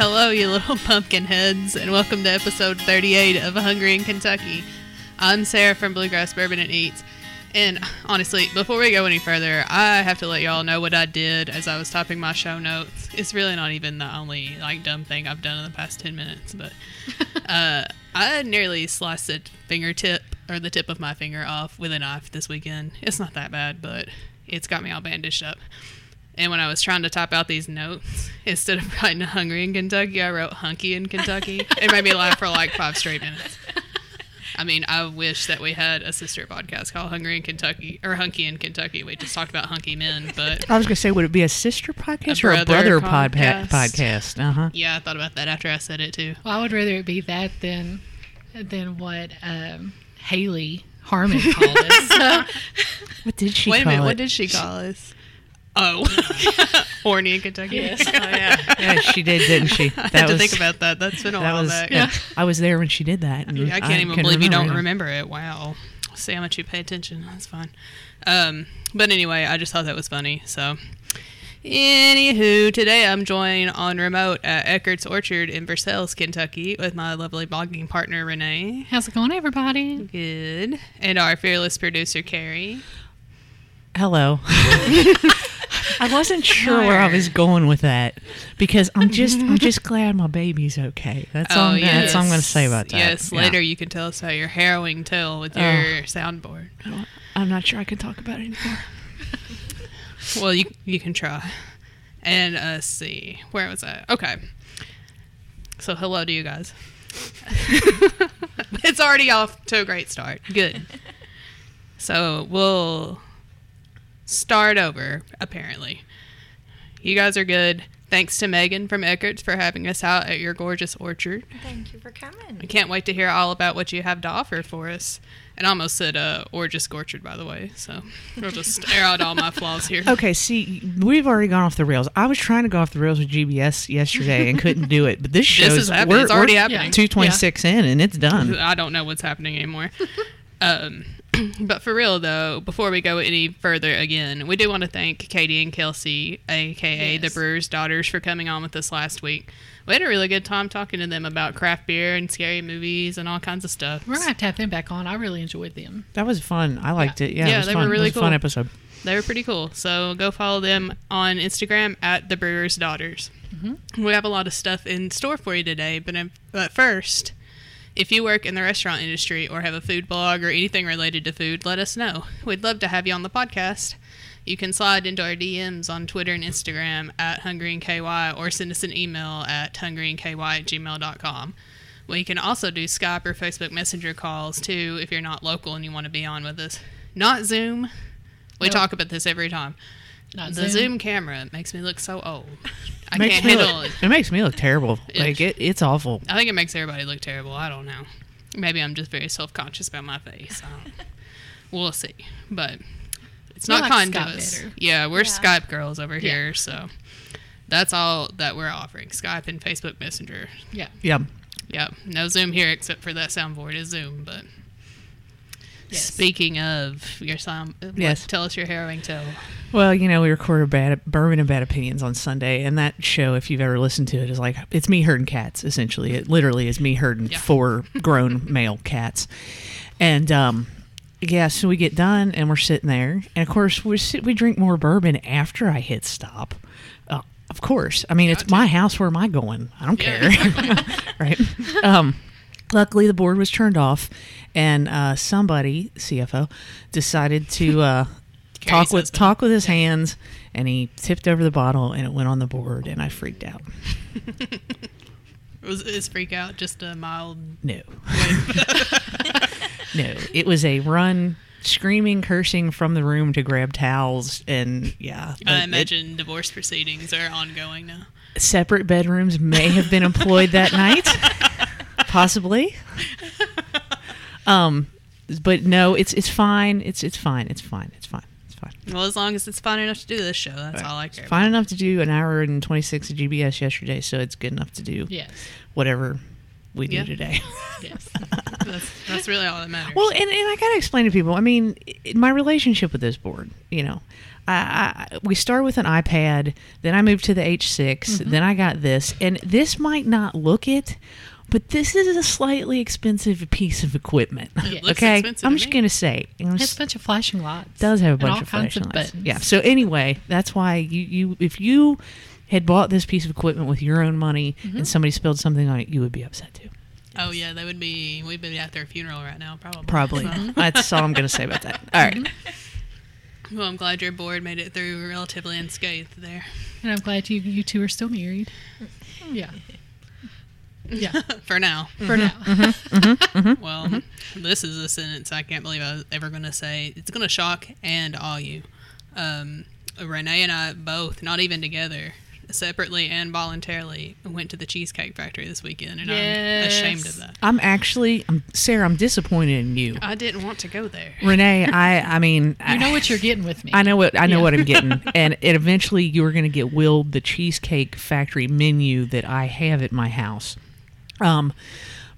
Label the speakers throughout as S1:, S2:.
S1: Hello, you little pumpkin heads, and welcome to episode 38 of Hungry in Kentucky. I'm Sarah from Bluegrass Bourbon and Eats. And honestly, before we go any further, I have to let y'all know what I did as I was typing my show notes. It's really not even the only like dumb thing I've done in the past 10 minutes, but uh, I nearly sliced the fingertip or the tip of my finger off with a knife this weekend. It's not that bad, but it's got me all bandaged up. And when I was trying to type out these notes, instead of writing hungry in Kentucky, I wrote hunky in Kentucky. it made me laugh for like five straight minutes. I mean, I wish that we had a sister podcast called Hungry in Kentucky or Hunky in Kentucky. We just talked about hunky men, but
S2: I was gonna say, would it be a sister podcast
S1: A
S2: or a
S1: brother
S2: brother
S1: podcast.
S2: podcast? Uh huh.
S1: yeah, I thought about that after I said it too.
S3: Well, I would rather it be that than than what um, Haley Harmon called us. So,
S2: What did she call us?
S1: Wait a minute,
S2: it?
S1: what did she call us? Oh, horny in Kentucky.
S3: Yes.
S1: Oh yeah.
S2: yeah, she did, didn't she?
S1: I had to think about that. That's been a
S2: that
S1: while
S2: was.
S1: back.
S2: yeah, I was there when she did that. and
S1: Yeah, I can't even
S2: couldn't
S1: believe you don't
S2: it.
S1: remember it. Wow. See how much you pay attention. That's fine. Um, but anyway, I just thought that was funny. So, anywho, today I'm joined on remote at Eckert's Orchard in Versailles, Kentucky, with my lovely blogging partner Renee.
S3: how's it going, everybody?
S1: Good. And our fearless producer Carrie.
S2: Hello. I wasn't sure where I was going with that because I'm just I'm just glad my baby's okay. That's all. I'm, That's all I'm going to say about that.
S1: Oh, Yes,
S2: Yeah.
S1: later you can tell us how your harrowing tale with your
S2: Oh.
S1: soundboard.
S2: I'm not sure I can talk about it anymore.
S1: Well, you you can try. And uh, let's see, where was I? Okay. So hello to you guys. it's already off to a great start. Good. So we'll start over. Apparently, you guys are good. Thanks to Megan from Eckert's for having us out at your gorgeous orchard.
S4: Thank you for coming.
S1: I can't wait to hear all about what you have to offer for us. And I almost said uh, orgeous orchard, by the way. So we'll just air out all my flaws here.
S2: Okay, see, we've already gone off the rails. I was trying to go off the rails with GBS yesterday and couldn't do it, but this show
S1: This is happening. It's already happening.
S2: Two twenty six in, and it's done.
S1: I don't know what's happening anymore. um, but for real though, before we go any further, again, we do want to thank Katie and Kelsey, aka the Brewers' daughters, for coming on with us last week. We had a really good time talking to them about craft beer and scary movies and all kinds of stuff.
S3: We're gonna have to have them back on. I really enjoyed them.
S2: That was fun. I liked it. Yeah,
S1: Yeah,
S2: it was
S1: they were really
S2: it was a fun
S1: cool.
S2: episode.
S1: They were pretty cool. So go follow them on Instagram at the Brewers Daughters. We have a lot of stuff in store for you today, but, um, but first, if you work in the restaurant industry or have a food blog or anything related to food, let us know. We'd love to have you on the podcast. You can slide into our DMs on Twitter and Instagram at hungryandky or send us an email at hungryandky at gmail.com. We can also do Skype or Facebook Messenger calls too if you're not local and you want to be on with us. Not Zoom. We
S3: Nope.
S1: talk about this every time.
S3: Not
S1: The Zoom.
S3: Zoom.
S1: camera makes me look so old. I
S2: Makes
S1: can't handle
S2: look,
S1: it.
S2: it makes me look terrible.
S1: Yeah.
S2: Like it, it's awful.
S1: I think it makes everybody look terrible. I don't know. Maybe I'm just very self conscious about my face. We'll see. But it's
S3: We
S1: not
S3: like
S1: kind to us.
S3: better.
S1: Yeah, we're
S4: Yeah.
S1: Skype girls over
S3: Yeah.
S1: here. So that's all that we're offering Skype and Facebook Messenger.
S3: Yeah.
S2: Yep.
S1: Yeah, no Zoom here except for that soundboard is Zoom. But
S3: Yes.
S1: speaking of your song,
S2: Yes.
S1: tell us your harrowing tale.
S2: Well, you know, we recorded bad bourbon and bad opinions on Sunday, and that show, if you've ever listened to it, is like it's me herding cats. Essentially, it literally is me herding
S1: Yeah.
S2: four grown male cats, and um, yeah. So we get done, and we're sitting there, and of course we sit, we drink more bourbon after I hit stop. Uh, of course, I mean it's my house. Where am I going? I don't
S1: Yeah,
S2: care, right? Um, luckily the board was turned off, and uh, somebody CFO decided to. Uh, talk with talk with his hands, and he tipped over the bottle, and it went on the board, and I freaked out.
S1: Was is freak out just a mild?
S2: No, no, it was a run, screaming, cursing from the room to grab towels, and yeah,
S1: I
S2: it-
S1: imagine divorce proceedings are ongoing now.
S2: separate bedrooms may have been employed that night, possibly. Um, but no, it's it's fine. It's it's fine. It's fine. It's fine. It's fine.
S1: Well, as long as it's fine enough to do this show, that's all I care.
S2: Fine enough to do an hour and twenty six GBS yesterday, so it's good enough to do
S3: Yes.
S2: whatever we do
S1: Yeah.
S2: today.
S3: Yes.
S1: That's that's really all that matters.
S2: Well, and, and I gotta explain to people. I mean, i- my relationship with this board. You know, I, I we started with an iPad, then I moved to the H6,
S1: Mm-hmm.
S2: then I got this, and this might not look it, but this is a slightly expensive piece of equipment.
S1: It
S2: okay,
S1: expensive
S2: I'm
S1: to
S2: just
S1: me.
S2: gonna say, it
S3: It has a bunch of flashing lights.
S2: does have a bunch
S3: all
S2: of
S3: kinds
S2: flashing
S3: of
S2: lights.
S3: buttons.
S2: Yeah. So anyway, that's why you you if you had bought this piece of equipment with your own money
S3: Mm-hmm.
S2: and somebody spilled something on it, you would be upset too.
S1: oh yeah, they would be. We'd be at their funeral right now, probably.
S2: Probably.
S1: So-
S2: That's all I'm gonna say about that. All right.
S1: well, I'm glad your board made it through relatively unscathed there.
S3: And I'm glad you you two are still married. Yeah. Yeah.
S1: For now.
S3: For now. Mm-hmm. Mm-hmm. Mm-hmm.
S1: Well, this is a sentence I can't believe I was ever going to say. It's going to shock and awe you. Um, Renee and I both, not even together, separately and voluntarily, went to the Cheesecake Factory this weekend, and I'm ashamed of that.
S2: I'm actually, I'm, Sarah. I'm disappointed in you,
S1: I didn't want to go there.
S2: Renee. I, I mean,
S3: You know what you're getting with me.
S2: I know what I know
S3: Yeah.
S2: what I'm getting, and it eventually you are going to get willed the Cheesecake Factory menu that I have at my house. Um,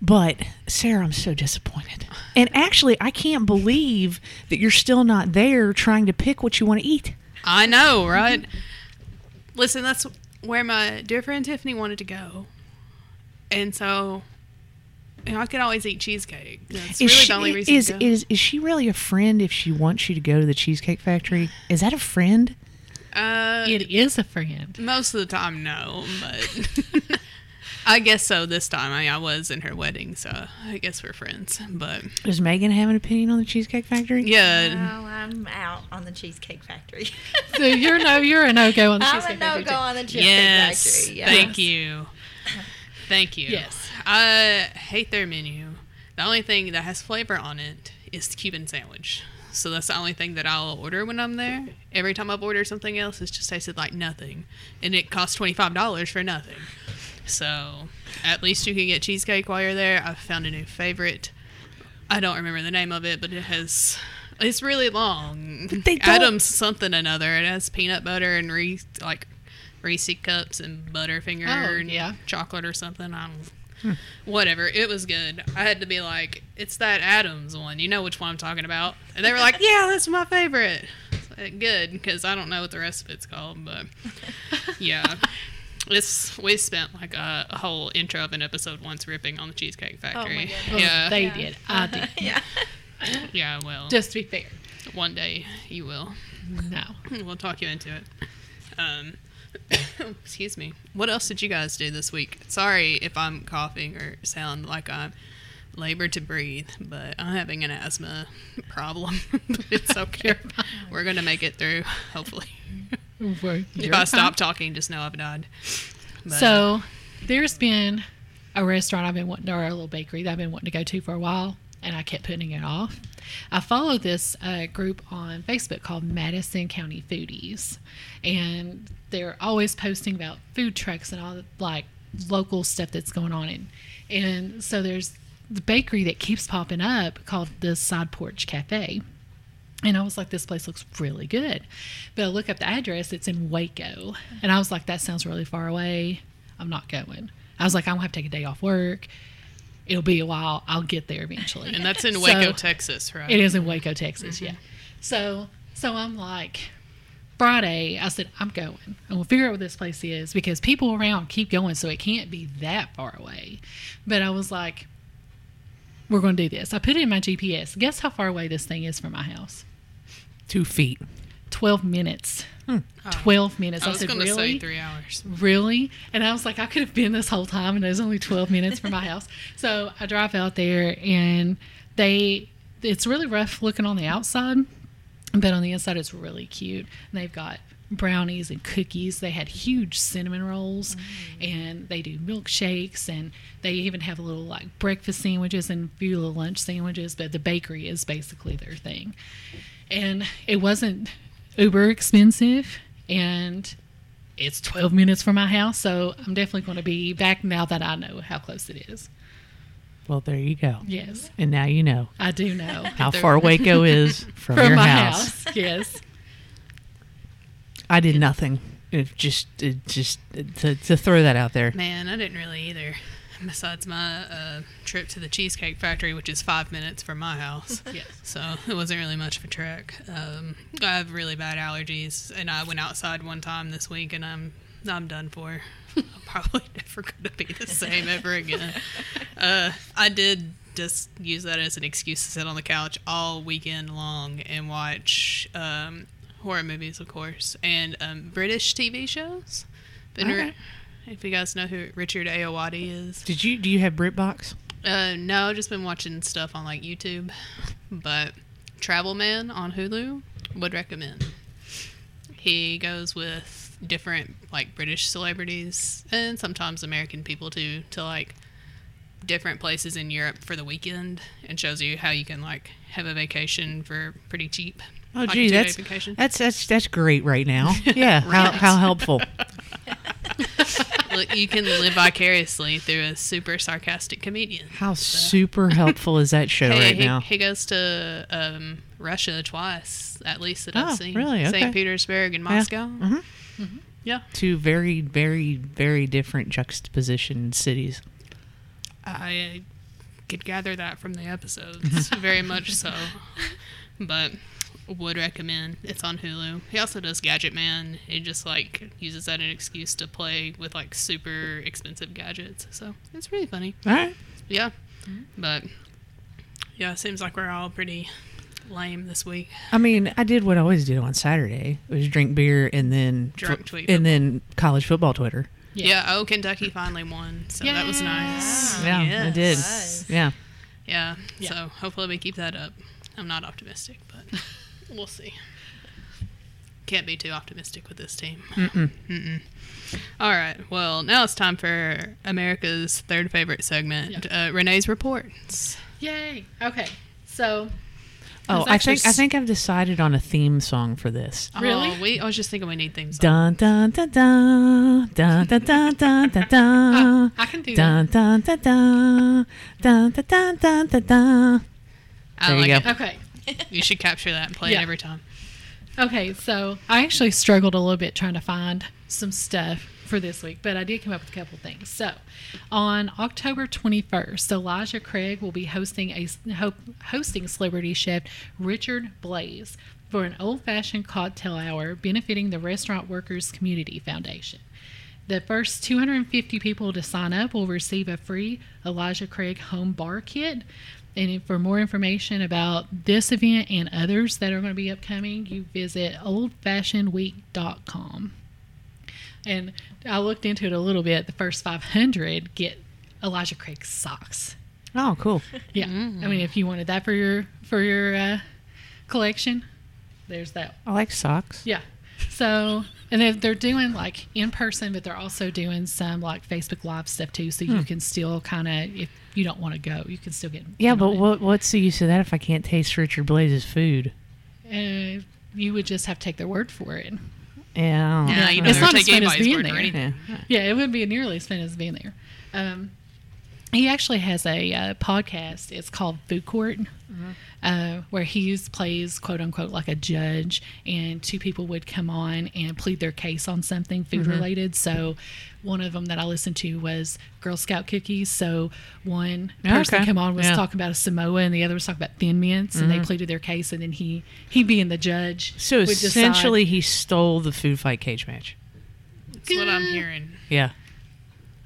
S2: but Sarah, I'm so disappointed, and actually, I can't believe that you're still not there trying to pick what you want to eat.
S1: I know, right? Listen, that's where my dear friend Tiffany wanted to go, and so. You know, I could always eat cheesecake. That's
S2: Is
S1: really
S2: she,
S1: the only reason.
S2: is
S1: to go.
S2: is is she really a friend if she wants you to go to the Cheesecake Factory? Is that a friend?
S1: uh,
S3: it is a friend.
S1: Most of the time, no, but I guess so this time. I, I was in her wedding, so I guess we're friends. But
S2: Does Megan have an opinion on the Cheesecake Factory?
S1: yeah,
S4: Well, I'm out on the Cheesecake Factory.
S3: So you're no you're a no go on the Cheesecake. Factory.
S4: I'm a no
S3: Factory,
S4: go on the Cheesecake
S1: yes,
S4: Factory. Yes.
S1: thank you, thank you.
S3: Yes.
S1: I hate their menu. The only thing that has flavor on it is the Cuban sandwich. So that's the only thing that I'll order when I'm there. Every time I've ordered something else, it's just tasted like nothing, and it costs twenty five dollars for nothing. So at least you can get cheesecake while you're there. I've found a new favorite. I don't remember the name of it, but it has. It's really long.
S2: they
S1: Adams something another. It has peanut butter and Reese like Reese cups and Butterfinger
S3: Oh,
S1: and
S3: yeah.
S1: chocolate or something. I don't.
S2: Hmm.
S1: Whatever. It was good. I had to be like, it's that Adams one. You know which one I'm talking about. And they were like, yeah, that's my favorite. Like, good, because I don't know what the rest of it's called, but yeah. It's we spent like a, a whole intro of an episode once ripping on the Cheesecake Factory.
S4: goodness.
S3: Well,
S1: yeah,
S3: they
S4: Yeah.
S3: did. I did.
S4: yeah.
S1: yeah. Well,
S3: Just to be fair.
S1: one day you will.
S3: No.
S1: We'll talk you into it. Um, excuse me. What else did you guys do this week? Sorry if I'm coughing or sound like I'm labor to breathe, but I'm having an asthma problem. It's okay. We're gonna make it through, hopefully.
S3: We're-
S1: if
S3: you're
S1: I stop talking, just know I've died. But,
S3: So there's been a restaurant I've been wanting, or a little bakery that I've been wanting to go to for a while, and I kept putting it off. I follow this uh, group on Facebook called Madison County Foodies, and they're always posting about food trucks and all the, like local stuff that's going on. And, and so there's the bakery that keeps popping up called the Side Porch Cafe. And I was like, this place looks really good. But I look up the address, it's in Waco. And I was like, that sounds really far away. I'm not going. I was like, I'm going to have to take a day off work. It'll be a while. I'll get there eventually.
S1: and that's in
S3: So-
S1: Waco, Texas, right?
S3: It is in Waco, Texas, mm-hmm. yeah. So so I'm like Friday, I said, I'm going. And we'll figure out what this place is because people around keep going, so it can't be that far away. But I was like, we're going to do this. I put it in my GPS. Guess how far away this thing is from my house?
S2: Two feet.
S3: 12 minutes. Hmm. 12 minutes.
S1: I
S3: I,
S1: was
S3: said,
S1: gonna say
S3: really?
S1: three hours.
S3: really? And I was like, I could have been this whole time, and it was only 12 minutes from my house. So I drive out there, and they, it's really rough looking on the outside, but on the inside, it's really cute. And they've got brownies and cookies. They had huge cinnamon rolls, mm. and they do milkshakes, and they even have a little like breakfast sandwiches and a few little lunch sandwiches. But the bakery is basically their thing, and it wasn't uber expensive, and it's 12 minutes from my house, so I'm definitely going to be back now that I know how close it is.
S2: Well, there you go.
S3: Yes,
S2: And now you know
S3: I do know.
S2: how far Waco is from,
S3: From
S2: your
S3: my
S2: house.
S3: house. Yes.
S2: I did nothing. It just, it just to, to throw that out there.
S1: Man, I didn't really either. besides my uh, trip to the Cheesecake Factory, which is five minutes from my house.
S3: Yes.
S1: So it wasn't really much of a trek. Um, I have really bad allergies, and I went outside one time this week, and I'm I'm done for. I'm probably never going to be the same ever again. Uh, I did just use that as an excuse to sit on the couch all weekend long and watch um, horror movies, of course, and um, British TV shows. Been re-
S2: Okay.
S1: If you guys know who Richard Ayoade is,
S2: Did you do you have BritBox?
S1: uh, no, just been watching stuff on like YouTube, but Travel Man on Hulu would recommend. He goes with different like British celebrities and sometimes American people too to like different places in Europe for the weekend and shows you how you can like have a vacation for pretty cheap.
S2: Oh,
S1: like
S2: gee, that's that's that's that's great right now. Yeah, how how helpful.
S1: Look, you can live vicariously through a super sarcastic comedian.
S2: How super helpful is that show
S1: Hey,
S2: right
S1: he,
S2: now?
S1: he goes to um, Russia twice, at least that I've
S2: Oh,
S1: seen.
S2: really? Okay.
S1: St. Petersburg and
S2: Yeah.
S1: Moscow.
S2: Mhm.
S1: Yeah,
S2: Two very very very different juxtaposition cities.
S1: I could gather that from the episodes, very much so. But would recommend. It's on Hulu. He also does Gadget Man. He just like uses that as an excuse to play with like super expensive gadgets. So it's really funny.
S2: All right.
S1: Yeah, mm-hmm. but yeah, it seems like we're all pretty lame this week.
S2: I mean, I did what I always do on Saturday. Was drink beer and then
S1: Drunk tweet
S2: and then college football Twitter.
S3: Yeah.
S1: Yeah. oh, Kentucky finally won, so that was nice.
S2: Yeah, I
S1: Yes.
S2: did.
S4: Nice.
S2: Yeah.
S1: Yeah,
S3: Yeah.
S1: so hopefully we keep that up. I'm not optimistic, but we'll see. Can't be too optimistic with this team.
S2: Mm-mm.
S1: Mm-mm. All right, well, now it's time for America's third favorite segment, uh, Renee's Reports.
S3: Yay. Okay. So.
S2: Oh, I think I
S3: s-
S2: think I've decided on a theme song for this.
S3: Really?
S1: Oh, we, I was just thinking we need themes.
S2: Dun dun dun dun dun dun dun dun dun dun.
S3: I can do
S2: Dun dun dun dun dun dun dun dun dun dun.
S1: I
S2: There you go.
S1: it.
S3: Okay.
S1: You should capture that and play
S3: Yeah.
S1: it every time.
S3: Okay, so I actually struggled a little bit trying to find some stuff for this week, but I did come up with a couple things. So, on October 21st, Elijah Craig will be hosting a hosting celebrity chef Richard Blais for an old-fashioned cocktail hour benefiting the Restaurant Workers Community Foundation. The first 250 people to sign up will receive a free Elijah Craig home bar kit. And for more information about this event and others that are going to be upcoming, you visit oldfashionedweek.com. And I looked into it a little bit. The first 500 get Elijah Craig socks.
S2: Oh, cool.
S3: Yeah, I mean, if you wanted that for your for your uh, collection, there's that
S2: I like socks.
S3: yeah. So, and they're, they're doing like in person, but they're also doing some like Facebook Live stuff too. So you can still kind of, if you don't want to go, you can still get.
S2: Yeah, but what what's the use of that if I can't taste Richard Blais's food?
S3: Uh, you would just have to take their word for it.
S2: Yeah.
S1: Yeah, you
S3: It's
S1: don't
S3: as fun as being there.
S1: for anything.
S2: Yeah.
S3: Yeah, it wouldn't be nearly as fun as being there. Um, he actually has a uh, podcast. It's called Food Court, uh, where he plays quote unquote like a judge, and two people would come on and plead their case on something food related. So, one of them that I listened to was Girl Scout cookies. So, one person
S2: Okay.
S3: come on was
S2: Yeah.
S3: talking about a Samoa, and the other was talking about Thin Mints, and they pleaded their case, and then he he being the judge.
S2: So
S3: would decide-
S2: essentially, he stole the food fight cage match.
S1: That's what I'm hearing.
S2: Yeah.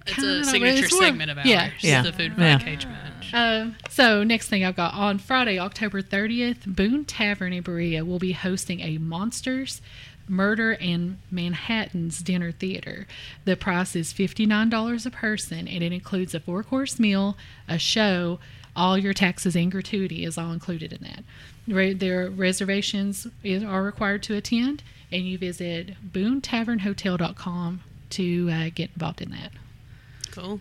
S1: It's
S3: Kinda,
S1: a
S3: but
S1: signature
S3: it's
S1: segment of ours.
S3: yeah.
S2: Yeah.
S1: The food
S2: Yeah.
S1: fight cage match.
S3: Um, so next thing I've got on Friday, October 30th, Boone Tavern in Berea will be hosting a Monsters, Murder, and Manhattan's dinner theater. The price is $59 a person, and it includes a four-course meal, a show, all your taxes and gratuity is all included in that. Re- Their reservations is, are required to attend, and you visit boonetavernhotel.com to uh, get involved in that.
S1: Cool.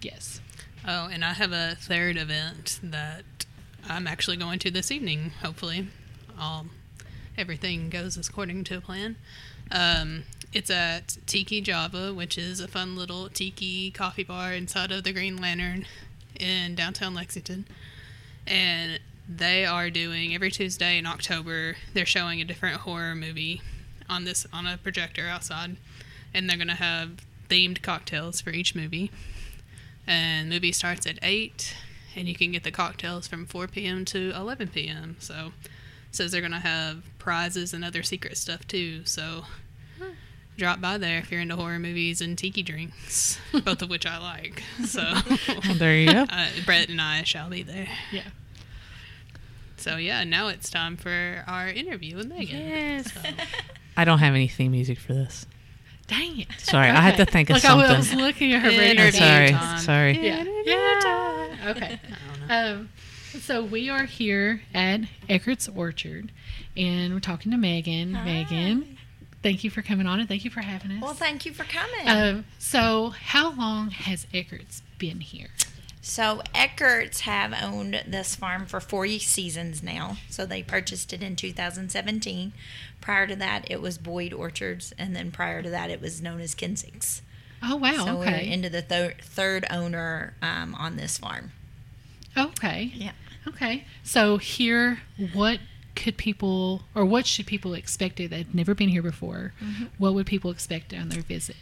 S3: Yes.
S1: Oh, and I have a third event that I'm actually going to this evening. Hopefully, all everything goes according to plan. Um, it's at Tiki Java, which is a fun little tiki coffee bar inside of the Green Lantern in downtown Lexington, and they are doing every Tuesday in October. They're showing a different horror movie on this on a projector outside, and they're gonna have themed cocktails for each movie. And movie starts at 8, and you can get the cocktails from 4 p.m. to 11 p.m. So, says they're going to have prizes and other secret stuff too. So, drop by there if you're into horror movies and tiki drinks, both of which I like. So,
S2: there you go.
S1: uh, Brett and I shall be there.
S3: Yeah.
S1: So, yeah, now it's time for our interview with Megan.
S2: Yes.
S1: So,
S2: I don't have any theme music for this.
S3: Dang it.
S2: Sorry, I had to think of
S3: Look, I was
S2: something.
S3: looking at her
S1: Interview
S3: radio.
S2: Sorry,
S1: time.
S2: sorry.
S3: Yeah. Yeah. Okay. Um, so we are here at Eckert's Orchard, and we're talking to Megan.
S4: Hi.
S3: Megan, thank you for coming on, and thank you for having us.
S4: Well, thank you for coming.
S3: Um, so, how long has Eckert's been here?
S4: So Eckerts have owned this farm for four seasons now. So they purchased it in 2017. Prior to that, it was Boyd Orchards, and then prior to that, it was known as Kinsick's.
S3: Oh wow.
S4: so we're
S3: okay.
S4: into the thir- third owner um, on this farm.
S3: okay.
S4: Yeah.
S3: Okay. So here, what could people, or what should people expect if they've never been here before?
S4: Mm-hmm.
S3: What would people expect on their visit?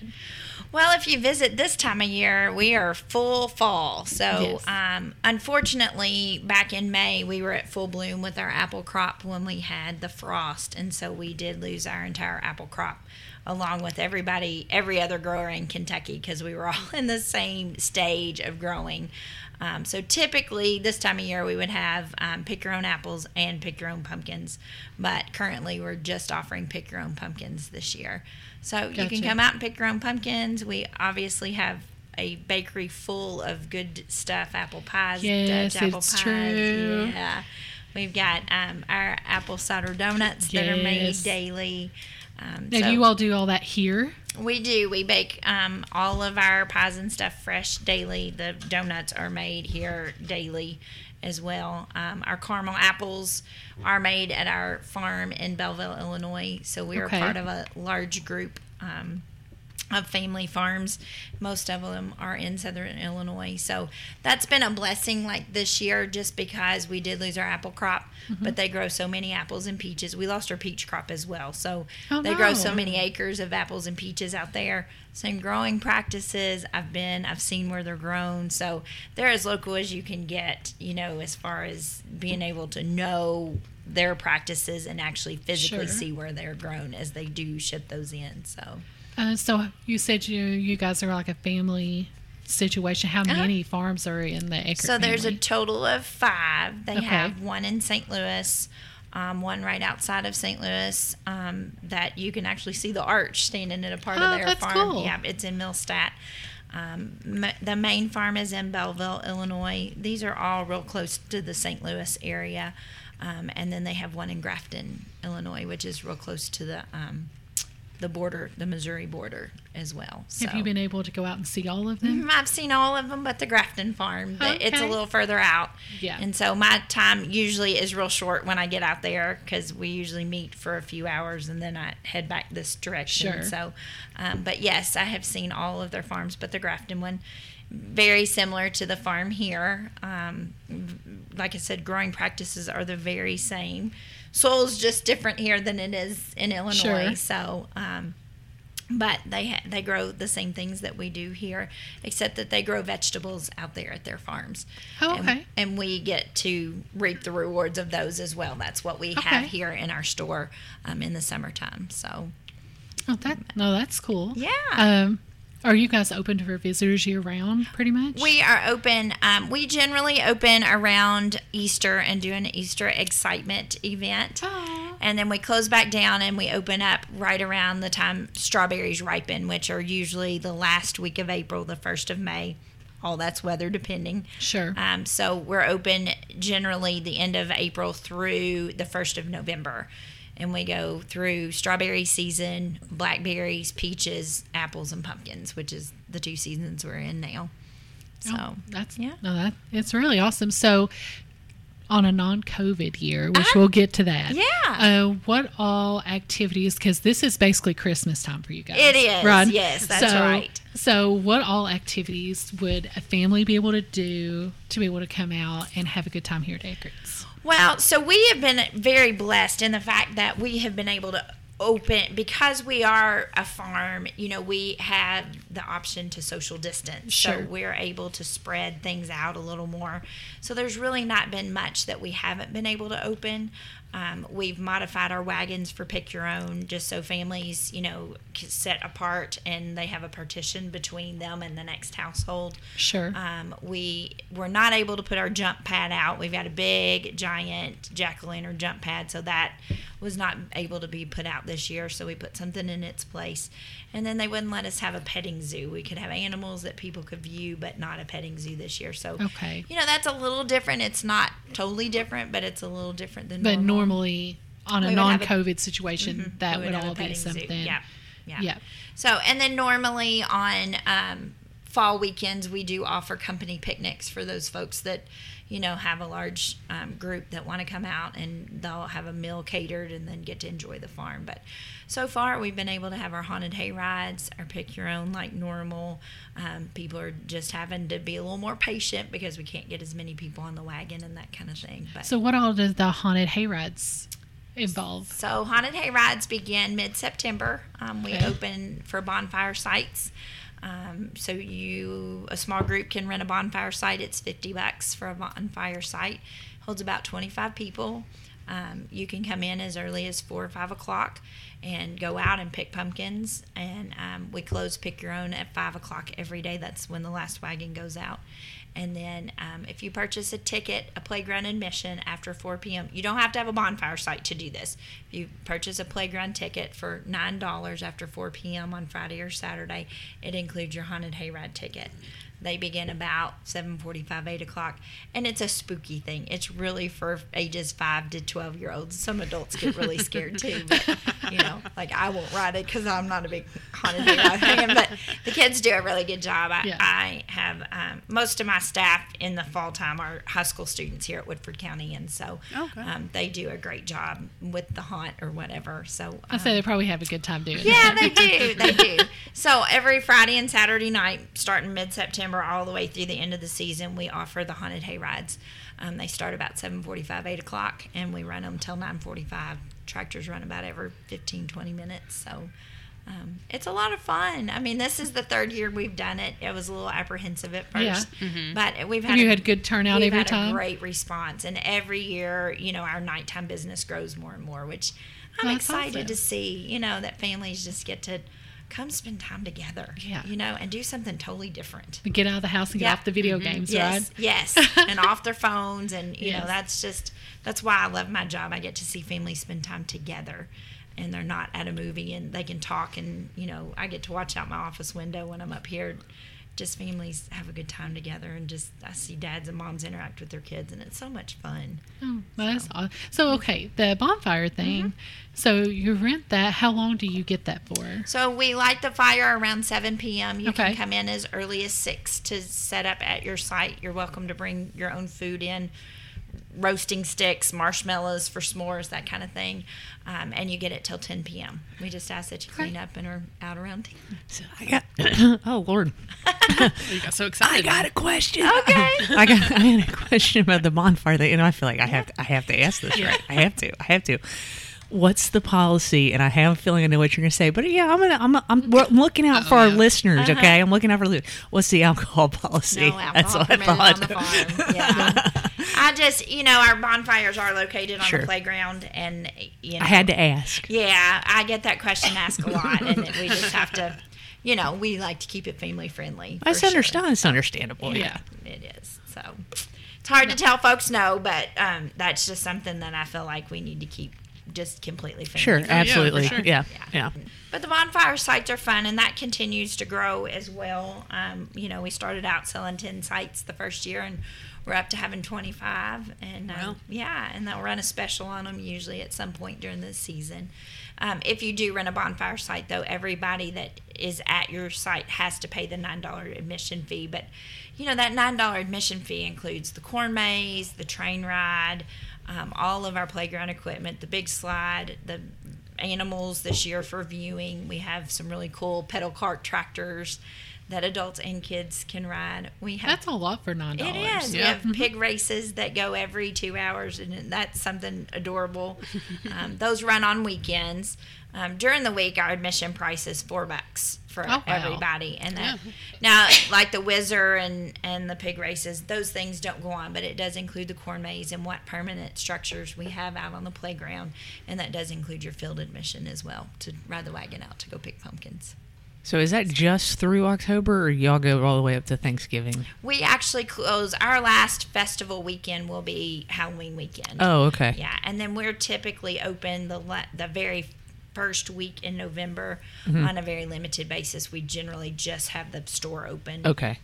S4: Well, if you visit this time of year, we are full fall. So,
S3: Yes.
S4: um, unfortunately, back in May, we were at full bloom with our apple crop when we had the frost. And so we did lose our entire apple crop, along with everybody, every other grower in Kentucky, because we were all in the same stage of growing. Um, so typically, this time of year, we would have um, pick your own apples and pick your own pumpkins. But currently, we're just offering pick your own pumpkins this year. So you can come out and pick your own pumpkins. We obviously have a bakery full of good stuff apple pies,
S3: Yes,
S4: Dutch apple
S3: it's
S4: pies.
S3: true.
S4: Yeah. We've got um, our apple cider donuts that are made daily. Um,
S3: Now,
S4: so
S3: do you all do all that here?
S4: we do. We bake um, all of our pies and stuff fresh daily. The donuts are made here daily as well. Um, our caramel apples are made at our farm in Belleville, Illinois. So we are
S3: Okay.
S4: part of a large group um, of family farms. Most of them are in southern Illinois. So that's been a blessing like this year just because we did lose our apple crop,
S3: Mm-hmm.
S4: but they grow so many apples and peaches. We lost our peach crop as well. So
S3: Oh,
S4: they grow so many acres of apples and peaches out there. Same growing practices. I've been, I've seen where they're grown. So they're as local as you can get, you know, as far as being able to know their practices and actually physically
S3: Sure.
S4: see where they're grown as they do ship those in. So
S3: Uh, so you said you you guys are like a family situation. How
S4: Uh-huh.
S3: many farms are in the Eckert
S4: So there's a total of five. They
S3: Okay.
S4: have one in St. Louis, um, one right outside of St. Louis um, that you can actually see the arch standing in a part
S3: Oh,
S4: of their
S3: that's
S4: farm.
S3: cool.
S4: Yeah, it's in Millstadt. Um, the main farm is in Belleville, Illinois. These are all real close to the St. Louis area. Um, and then they have one in Grafton, Illinois, which is real close to the um, the border, the Missouri border as well. So.
S3: Have you been able to go out and see all of them?
S4: Mhm, I've seen all of them, but the Grafton farm. The- It's a little further out.
S3: Yeah.
S4: And so my time usually is real short when I get out there because we usually meet for a few hours and then I head back this direction.
S3: Sure.
S4: So, um, but yes, I have seen all of their farms, but the Grafton one, very similar to the farm here. Um, like I said, growing practices are the very same. Soil's just different here than it is in Illinois.
S3: Sure.
S4: So, um, but they ha- they grow the same things that we do here, except that they grow vegetables out there at their farms.
S3: Oh,
S4: And-
S3: okay.
S4: And, we get to reap the rewards of those as well. That's what we have here in our store um, in the summertime. So
S3: Oh, that no, that's cool.
S4: yeah.
S3: Um, are you guys open for visitors year round? Pretty much.
S4: We are open. Um, we generally open around Easter and do an Easter excitement event.
S3: Aw.
S4: And then we close back down and we open up right around the time strawberries ripen, which are usually the last week of April, the first of May. All that's weather depending.
S3: Sure.
S4: Um, so we're open generally the end of April through the first of November. And we go through strawberry season, blackberries, peaches, apples, and pumpkins, which is the two seasons we're in now. So
S3: Oh, that's
S4: yeah.
S3: No, that it's really awesome. So, on a non-COVID year, which we'll get to that.
S4: Yeah.
S3: Uh, what all activities? Because this is basically Christmas time for you guys.
S4: It is,
S3: right?
S4: yes, that's
S3: so,
S4: right.
S3: So, what all activities would a family be able to do to be able to come out and have a good time here at Eckert's?
S4: Well, so we have been very blessed in the fact that we have been able to open because we are a farm you know we have the option to social distance.
S3: Sure.
S4: so we're able to spread things out a little more. So there's really not been much that we haven't been able to open um, we've modified our wagons for pick your own just so families you know set apart and they have a partition between them and the next household
S3: Sure.
S4: um, we were not able to put our jump pad out. We've got a big, giant jack o' lantern jump pad, so that was not able to be put out this year. So we put something in its place. And then they wouldn't let us have a petting zoo. We could have animals that people could view, but not a petting zoo this year. So,
S3: Okay.
S4: you know, that's a little different. It's not totally different, but it's a little different than
S3: but
S4: normal.
S3: normally on a
S4: would
S3: non-COVID situation,
S4: Mhm.
S3: that would
S4: have
S3: all be
S4: petting zoo.
S3: something.
S4: Yeah. Yeah.
S3: Yeah.
S4: So, and then normally on um, fall weekends, we do offer company picnics for those folks that, you know, have a large um, group that want to come out and they'll have a meal catered and then get to enjoy the farm. But so far, we've been able to have our haunted hay rides, our pick your own like normal. Um, people are just having to be a little more patient because we can't get as many people on the wagon and that kind of thing. But
S3: So what all does the haunted hay rides involve?
S4: so haunted hay rides begin mid-September. Um, we
S3: Okay.
S4: open for bonfire sites. Um, so you a small group can rent a bonfire site. It's fifty bucks for a bonfire site. Holds about twenty-five people. Um, you can come in as early as four or five o'clock and go out and pick pumpkins. And um, we close pick your own at five o'clock every day. That's when the last wagon goes out. And then um, if you purchase a ticket, a playground admission after 4 p.m., you don't have to have a bonfire site to do this. If you purchase a playground ticket for $9 after 4 p.m. on Friday or Saturday, it includes your haunted hayride ticket. They begin about 7:45, 8 o'clock, and it's a spooky thing. It's really for ages 5 to 12 year olds. Some adults get really scared too, but you know, like I won't ride it because I'm not a big haunted hayride fan. But the kids do a really good job. I,
S3: Yeah.
S4: I have um, most of my staff in the fall time are high school students here at Woodford County, and so
S1: Okay.
S4: um, they do a great job with the haunt or whatever. So
S3: I say they probably have a good time doing
S4: yeah,
S3: that.
S4: they do. They do. So every Friday and Saturday night, starting mid September all the way through the end of the season, we offer the haunted hay rides. Um, they start about seven forty-five, eight o'clock, and we run them till nine forty-five. Tractors run about every 15, 20 minutes. So um, it's a lot of fun. I mean, this is the third year we've done it. It was a little apprehensive at
S3: Yeah.
S4: first, but we've had
S3: And you
S4: a-
S3: had good turnout
S4: we've
S3: every
S4: had
S3: time?
S4: a great response, and every year, you know, our nighttime business grows more and more, which I'm
S3: that's
S4: excited
S3: awesome.
S4: to see. You know, that families just get to come spend time together.
S3: Yeah.
S4: You know, and do something totally different.
S3: Get out of the house and get off the video mm-hmm. games,
S4: Yes,
S3: right?
S4: yes, and off their phones, and you know that's just that's why I love my job. I get to see families spend time together, and they're not at a movie, and they can talk, and you know I get to watch out my office window when I'm up here. Just families have a good time together, and just I see dads and moms interact with their kids, and it's so much fun.
S3: Oh, well, that's awesome. So, okay, the bonfire thing.
S4: Mm-hmm.
S3: So you rent that. How long do you get that for?
S4: So we light the fire around 7 p.m. You
S3: Okay.
S4: can come in as early as 6 to set up at your site. You're welcome to bring your own food in, roasting sticks, marshmallows for s'mores, that kind of thing. Um, and you get it till 10 p.m. We just ask that you clean up and are out around 10.
S2: So I got. oh Lord,
S1: You got so excited.
S2: I got a question.
S4: Okay.
S2: I got. I had a question about the bonfire thing, and I feel like I have. To, I have to ask this. Right? I have to. I have to. What's the policy? And I have a feeling I know what you're going to say, but yeah, I'm gonna. I'm. I'm, I'm looking out for our
S1: yeah.
S2: listeners. Okay, I'm looking out for. What's the alcohol policy?
S4: No alcohol
S2: That's what I thought.
S4: the farm. Yeah. I just, you know, our bonfires are located on
S2: Sure.
S4: the playground, and, you know.
S2: I had to ask.
S4: Yeah, I get that question asked a lot, and we just have to, you know, we like to keep it family friendly.
S2: That's
S4: sure.
S2: understand. It's understandable.
S3: Yeah.
S4: It is. So it's hard to tell folks no, but um, that's just something that I feel like we need to keep just completely family
S2: Sure.
S4: friendly.
S1: yeah, for
S2: Absolutely.
S1: sure.
S2: Yeah. Yeah.
S4: But the bonfire sites are fun, and that continues to grow as well. Um, you know, we started out selling 10 sites the first year, and we're up to having 25. And um,
S1: Wow.
S4: yeah, and they'll run a special on them usually at some point during the season. Um, if you do run a bonfire site, though, everybody that is at your site has to pay the $9 admission fee. But, you know, that $9 admission fee includes the corn maze, the train ride, um, all of our playground equipment, the big slide, the animals this year for viewing. We have some really cool pedal cart tractors that adults and kids can ride. We have
S3: That's a lot for nine
S4: it
S3: dollars.
S4: is.
S1: Yeah.
S4: We have pig races that go every two hours, and that's something adorable. um, those run on weekends. Um, during the week, our admission price is four bucks for
S3: Oh, wow.
S4: everybody, and that
S1: Yeah.
S4: now like the Whizzer and and the pig races, those things don't go on, but it does include the corn maze and what permanent structures we have out on the playground, and that does include your field admission as well to ride the wagon out to go pick pumpkins.
S2: So is that just through October, or y'all go all the way up to Thanksgiving?
S4: We actually close our last festival weekend will be Halloween weekend.
S2: Oh, okay.
S4: Yeah, and then we're typically open the le- the very first week in November
S2: Mm-hmm.
S4: on a very limited basis. We generally just have the store open.
S2: Okay.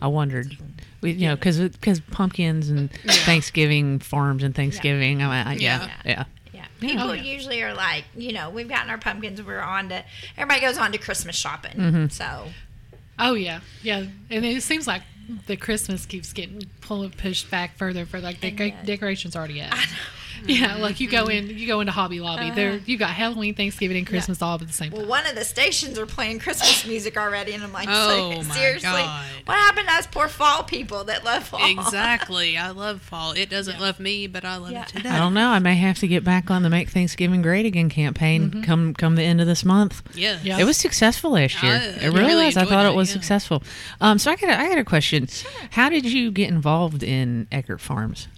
S2: I wondered, we, you know, because pumpkins and Thanksgiving farms and Thanksgiving. I, I, yeah,
S1: Yeah.
S2: yeah,
S4: Yeah, people
S3: Oh, yeah.
S4: usually are like, you know, we've gotten our pumpkins. We're on to everybody goes on to Christmas shopping.
S2: Mm-hmm.
S4: So
S3: Oh yeah, yeah, and it seems like the Christmas keeps getting pulled pushed back further for. Like the
S4: And
S3: de-
S4: yet-
S3: decorations already up. Yeah, like you go in, you go into Hobby Lobby. There, you got Halloween, Thanksgiving, and Christmas all at the same time.
S4: well, one of the stations are playing Christmas music already, and I'm like,
S1: Oh, my
S4: seriously,
S1: God.
S4: what happened to us poor fall people that love fall?
S1: Exactly. I love fall. It doesn't love me, but I love
S4: Yeah.
S1: it today.
S2: I don't know. I may have to get back on the Make Thanksgiving Great Again campaign come come the end of this month.
S1: Yeah.
S3: Yeah.
S2: It was successful last year.
S1: I
S2: it really,
S1: really
S2: was. I thought it
S1: it,
S2: was
S1: yeah.
S2: successful. Um, so I got a, I got a question. How did you get involved in Eckert Farms?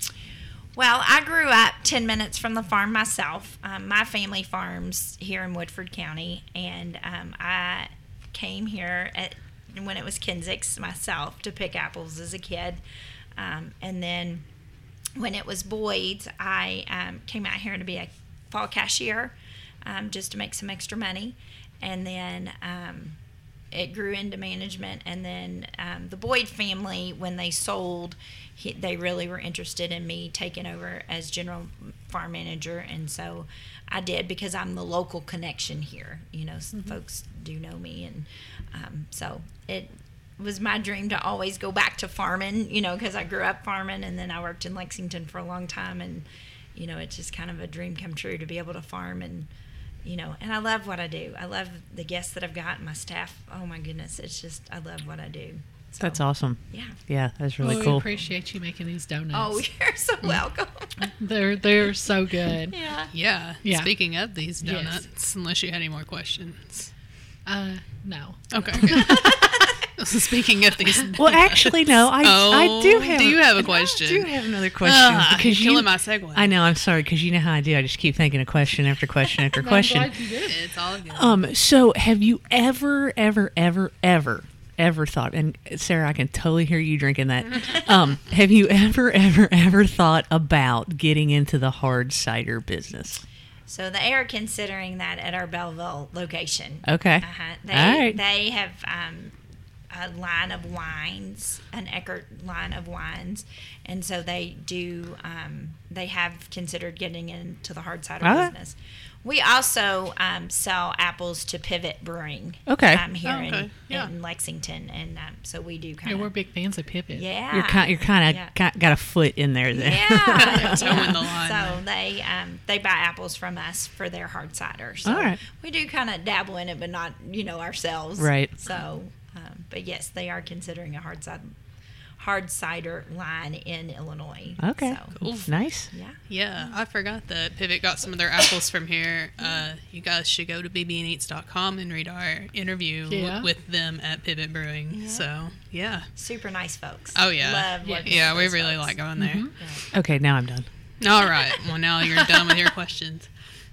S4: Well, I grew up 10 minutes from the farm myself. Um, my family farms here in Woodford County, and um, I came here at, when it was Kinzick's myself to pick apples as a kid. Um, and then when it was Boyd's, I um, came out here to be a fall cashier um, just to make some extra money. And then um, it grew into management. And then the Boyd family, when they sold, he, they really were interested in me taking over as general farm manager. And so I did because I'm the local connection here. You know, some folks do know me. And um, so it was my dream to always go back to farming, you know, because I grew up farming and then I worked in Lexington for a long time. And, you know, it's just kind of a dream come true to be able to farm and, you know, and I love what I do. I love the guests that I've got, and my staff. Oh my goodness, it's just I love what I do. So,
S2: That's awesome.
S4: Yeah.
S2: Yeah, that's really
S3: Well, we appreciate you making these donuts.
S4: Oh, you're so welcome.
S3: they're they're so good.
S4: yeah.
S1: Yeah.
S3: Yeah.
S1: Speaking of these
S3: Yes.
S1: donuts, unless you had any more questions.
S3: Uh, no.
S1: Okay. speaking of these.
S2: Well, actually, no. I I do
S1: Oh,
S2: have.
S1: do you have a
S2: I
S1: question?
S2: do have another question
S1: Ah,
S2: because
S1: you're
S2: you.
S1: killing my segue.
S2: I know. I'm sorry because you know how I do. I just keep thinking of question after question after
S3: I'm
S2: question.
S3: glad you did.
S1: It's all good.
S2: Um. So, have you ever, ever, ever, ever, ever thought? And Sarah, I can totally hear you drinking that. um. Have you ever, ever, ever thought about getting into the hard cider business?
S4: So they are considering that at our Belleville location.
S2: Okay.
S4: Uh-huh. They
S2: All right.
S4: they have um, a line of wines, an Eckert line of wines, and so they do. Um, they have considered getting into the hard cider
S2: All right.
S4: Business. We also um, sell apples to Pivot Brewing.
S2: Okay.
S4: Um, here
S1: Oh, okay.
S4: in,
S1: Yeah.
S4: in Lexington, and um, so we do kind of.
S3: Yeah, we're big fans of Pivot.
S4: Yeah.
S2: You're kind. You're kind of
S4: Yeah.
S2: got, a foot in there. Then.
S4: Yeah,
S1: Toe in the line
S4: So they um, they buy apples from us for their hard cider. So
S2: All right.
S4: we do kind of dabble in it, but not you know ourselves.
S2: Right.
S4: So, um, but yes, they are considering a hard cider hard cider line in Illinois.
S2: Okay.
S4: So,
S1: Cool.
S2: Nice.
S4: yeah.
S1: Yeah, I forgot that Pivot got some of their apples from here. Uh, you guys should go to bbneats.com and read our interview
S3: Yeah.
S1: with them at Pivot Brewing. So, yeah.
S4: Super nice folks.
S1: Oh, yeah.
S4: Love
S3: Yeah.
S1: Yeah, we really
S4: folks.
S1: like going there.
S2: Okay. Now I'm done.
S1: All right. Well, now you're done with your questions.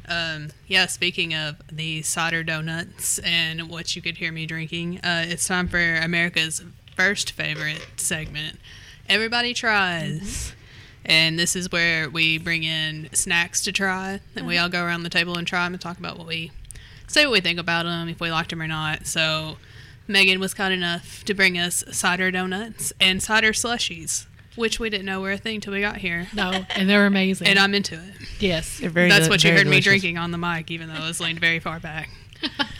S1: Um, yeah, speaking of the cider donuts and what you could hear me drinking, uh, it's time for America's first favorite segment. Everybody tries. And this is where we bring in snacks to try, and we mm-hmm. all go around the table and try them and talk about what we say what we think about them, if we liked them or not. So, Megan was kind enough to bring us cider donuts and cider slushies, which we didn't know were a thing till we got here.
S3: No, and they're amazing.
S1: And I'm into it.
S3: yes.
S2: They're very.
S1: That's
S2: del-
S1: what you
S2: very
S1: heard me drinking on the mic, even though I was leaned very far back.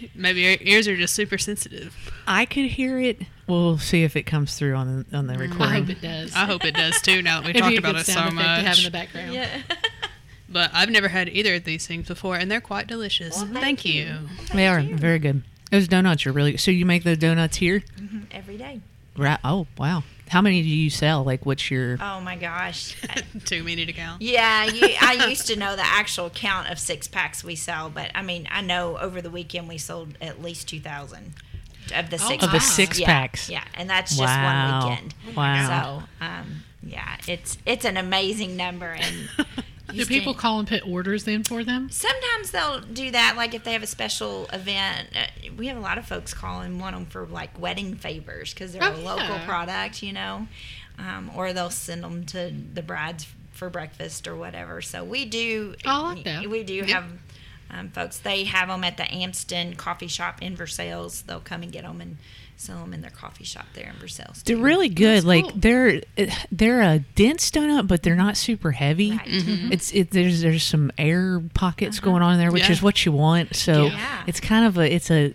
S1: but maybe your ears are just super sensitive.
S2: I could hear it. We'll see if it comes through on the on the recording.
S3: I hope it does.
S1: I hope it does too. Now that we talked about
S3: It'd
S1: talked
S3: be a
S1: about
S3: good
S1: it so
S3: sound effect to have in the
S1: much.
S3: background.
S4: Yeah.
S1: But I've never had either of these things before, and they're quite delicious.
S4: Well,
S1: thank,
S4: thank
S1: you.
S4: you.
S2: They are very good. Those donuts are really. So you make those donuts here? Mm-hmm.
S4: every day.
S2: Right. Oh wow. How many do you sell? Like, what's your?
S4: Oh my gosh.
S1: Too many to count.
S4: Yeah, you, I used to know the actual count of six packs we sell, but I mean, I know over the weekend we sold at least 2,000 of the six
S2: Of the six
S4: yeah,
S2: packs.
S4: Yeah, and that's just
S2: Wow.
S4: one weekend.
S2: Wow.
S4: So, um, yeah, it's it's an amazing number. And
S3: Do people call and put orders in for them?
S4: Sometimes they'll do that, like if they have a special event. Uh, we have a lot of folks call and want them for like wedding favors because they're
S3: Oh,
S4: a local
S3: yeah.
S4: product, you know, um, or they'll send them to the brides for breakfast or whatever. So we do.
S3: I like that.
S4: We do
S1: Yeah.
S4: have um, folks. They have them at the Amston Coffee Shop in Versailles. They'll come and get them and sell them in their coffee shop there in Versailles.
S2: They're really good.
S3: That's
S2: like
S3: cool.
S2: they're they're a dense donut, but they're not super heavy.
S4: Right. Mm-hmm. Mm-hmm.
S2: It's it. There's there's some air pockets uh-huh. going on there, which
S1: Yeah.
S2: is what you want. So
S4: Yeah.
S2: it's kind of a it's a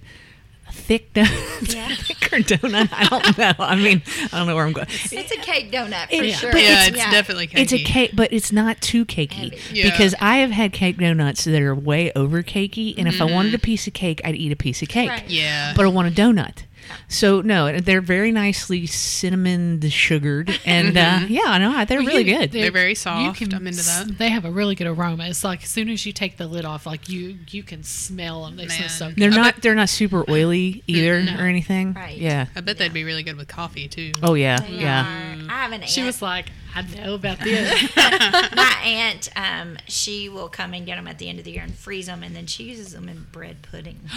S2: thick donut,
S4: Yeah.
S2: thicker donut. I don't know. I mean, I don't know where I'm going.
S4: It's a cake donut for
S2: It-
S4: sure.
S2: but
S1: yeah,
S2: it's-
S1: it's definitely cakey.
S2: It's a cake, but it's not too cakey
S1: Yeah.
S2: because I have had cake donuts that are way over cakey, and if I wanted mm-hmm. a piece of cake, I'd eat a piece of cake.
S4: Right.
S1: Yeah.
S2: But I want a donut. So no, they're very nicely cinnamon sugared, and uh, yeah, no, they're
S3: Well,
S2: really
S3: you-
S2: good.
S1: They're very
S3: You
S1: soft.
S3: can
S1: I'm into
S3: s-
S1: that.
S3: They have a really good aroma. It's like as soon as you take the lid off, like you you can smell them. They smell
S1: Man.
S3: so good.
S2: They're
S1: I
S2: not
S1: bet-
S2: they're not super oily either
S3: No.
S2: or anything.
S4: Right.
S2: Yeah.
S1: I bet they'd be really good with coffee too.
S2: Oh yeah.
S4: They
S2: Yeah.
S4: are- I have an aunt.
S3: She was like, I know about this.
S4: my aunt, um, she will come and get them at the end of the year and freeze them, and then she uses them in bread pudding.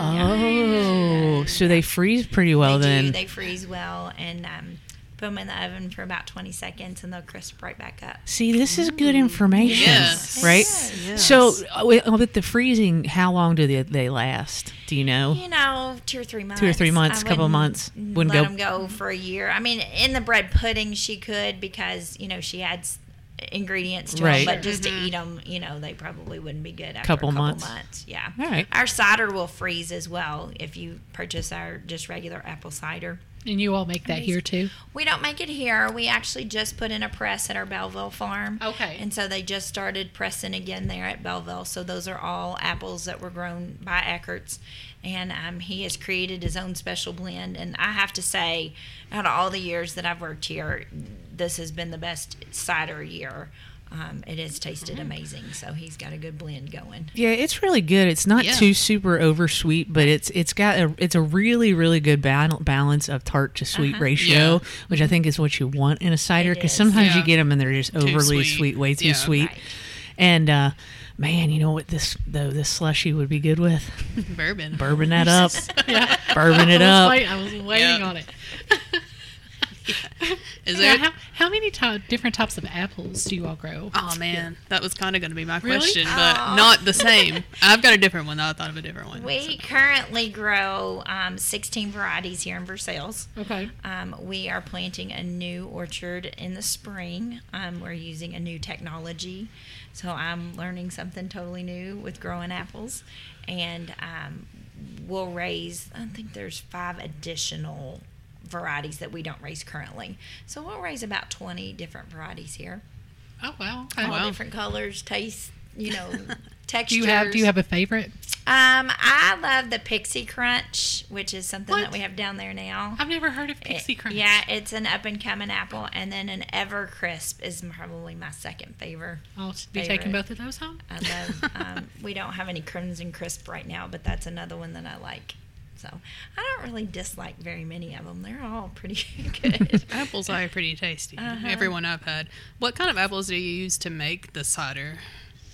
S2: Oh, so they freeze pretty well
S4: they
S2: then.
S4: do. They freeze well, and um, put them in the oven for about 20 seconds, and they'll crisp right back up.
S2: See, this is good mm. information,
S1: Yes.
S2: right?
S4: Yes.
S2: So, uh, with, uh, with the freezing, how long do they, they last? Do you know?
S4: You know, two or three months.
S2: Two or three months,
S4: I
S2: couple of months. Wouldn't
S4: let
S2: go-
S4: them go for a year. I mean, in the bread pudding, she could because you know she adds ingredients to
S2: Right.
S4: them, but just to mm-hmm. eat them, you know, they probably wouldn't be good after
S2: Couple
S4: a couple
S2: months.
S4: months. Yeah.
S2: All right.
S4: Our cider will freeze as well if you purchase our just regular apple cider.
S3: And you all make that here too.
S4: We don't make it here. We actually just put in a press at our Belleville farm.
S3: Okay.
S4: And so they just started pressing again there at Belleville. So those are all apples that were grown by Eckert's. And um, he has created his own special blend. And I have to say, out of all the years that I've worked here, this has been the best cider year. Um, it has tasted amazing. So he's got a good blend going.
S2: Yeah, it's really good. It's not
S1: Yeah.
S2: too super oversweet, but it's it's got a it's a really really good bal- balance of tart to sweet
S4: Uh-huh.
S2: ratio,
S1: Yeah.
S2: which I think is what you want in a cider. Because
S4: is.
S2: sometimes you get them and they're just overly
S1: sweet.
S2: sweet. way too
S1: Yeah.
S2: sweet.
S4: Right.
S2: And uh, man, you know what this though this slushy would be good with
S1: Bourbon.
S2: bourbon that up,
S3: Yeah.
S2: bourbon it
S3: I was,
S2: up.
S3: wait- I was waiting
S1: Yeah.
S3: on it.
S1: Is there?
S3: how, how many ty- different types of apples do you all grow?
S1: Oh man, that was kind of going to be my
S3: Really?
S1: question, but
S4: Aw.
S1: not the same. I've got a different one. I thought of a different one.
S4: We currently grow um, 16 varieties here in Versailles.
S3: Okay.
S4: Um, we are planting a new orchard in the spring. Um, we're using a new technology. So I'm learning something totally new with growing apples. And um, we'll raise, I think there's five additional varieties that we don't raise currently. So we'll raise about 20 different varieties here.
S3: Oh wow. Okay.
S4: All
S1: wow.
S4: different colors, tastes, you know, textures.
S3: Do you have Do you have a favorite?
S4: Um, I love the Pixie Crunch, which is something
S3: What?
S4: that we have down there now.
S3: I've never heard of
S4: It-
S3: Pixie Crunch.
S4: Yeah, it's an up and coming apple, and then an Ever Crisp is probably my second favorite.
S3: I'll be taking both of those home.
S4: I love. um, we don't have any Crimson Crisp right now, but that's another one that I like. So I don't really dislike very many of them. They're all pretty good.
S1: Apples are pretty tasty.
S4: Uh-huh.
S1: Everyone I've had. What kind of apples do you use to make the cider?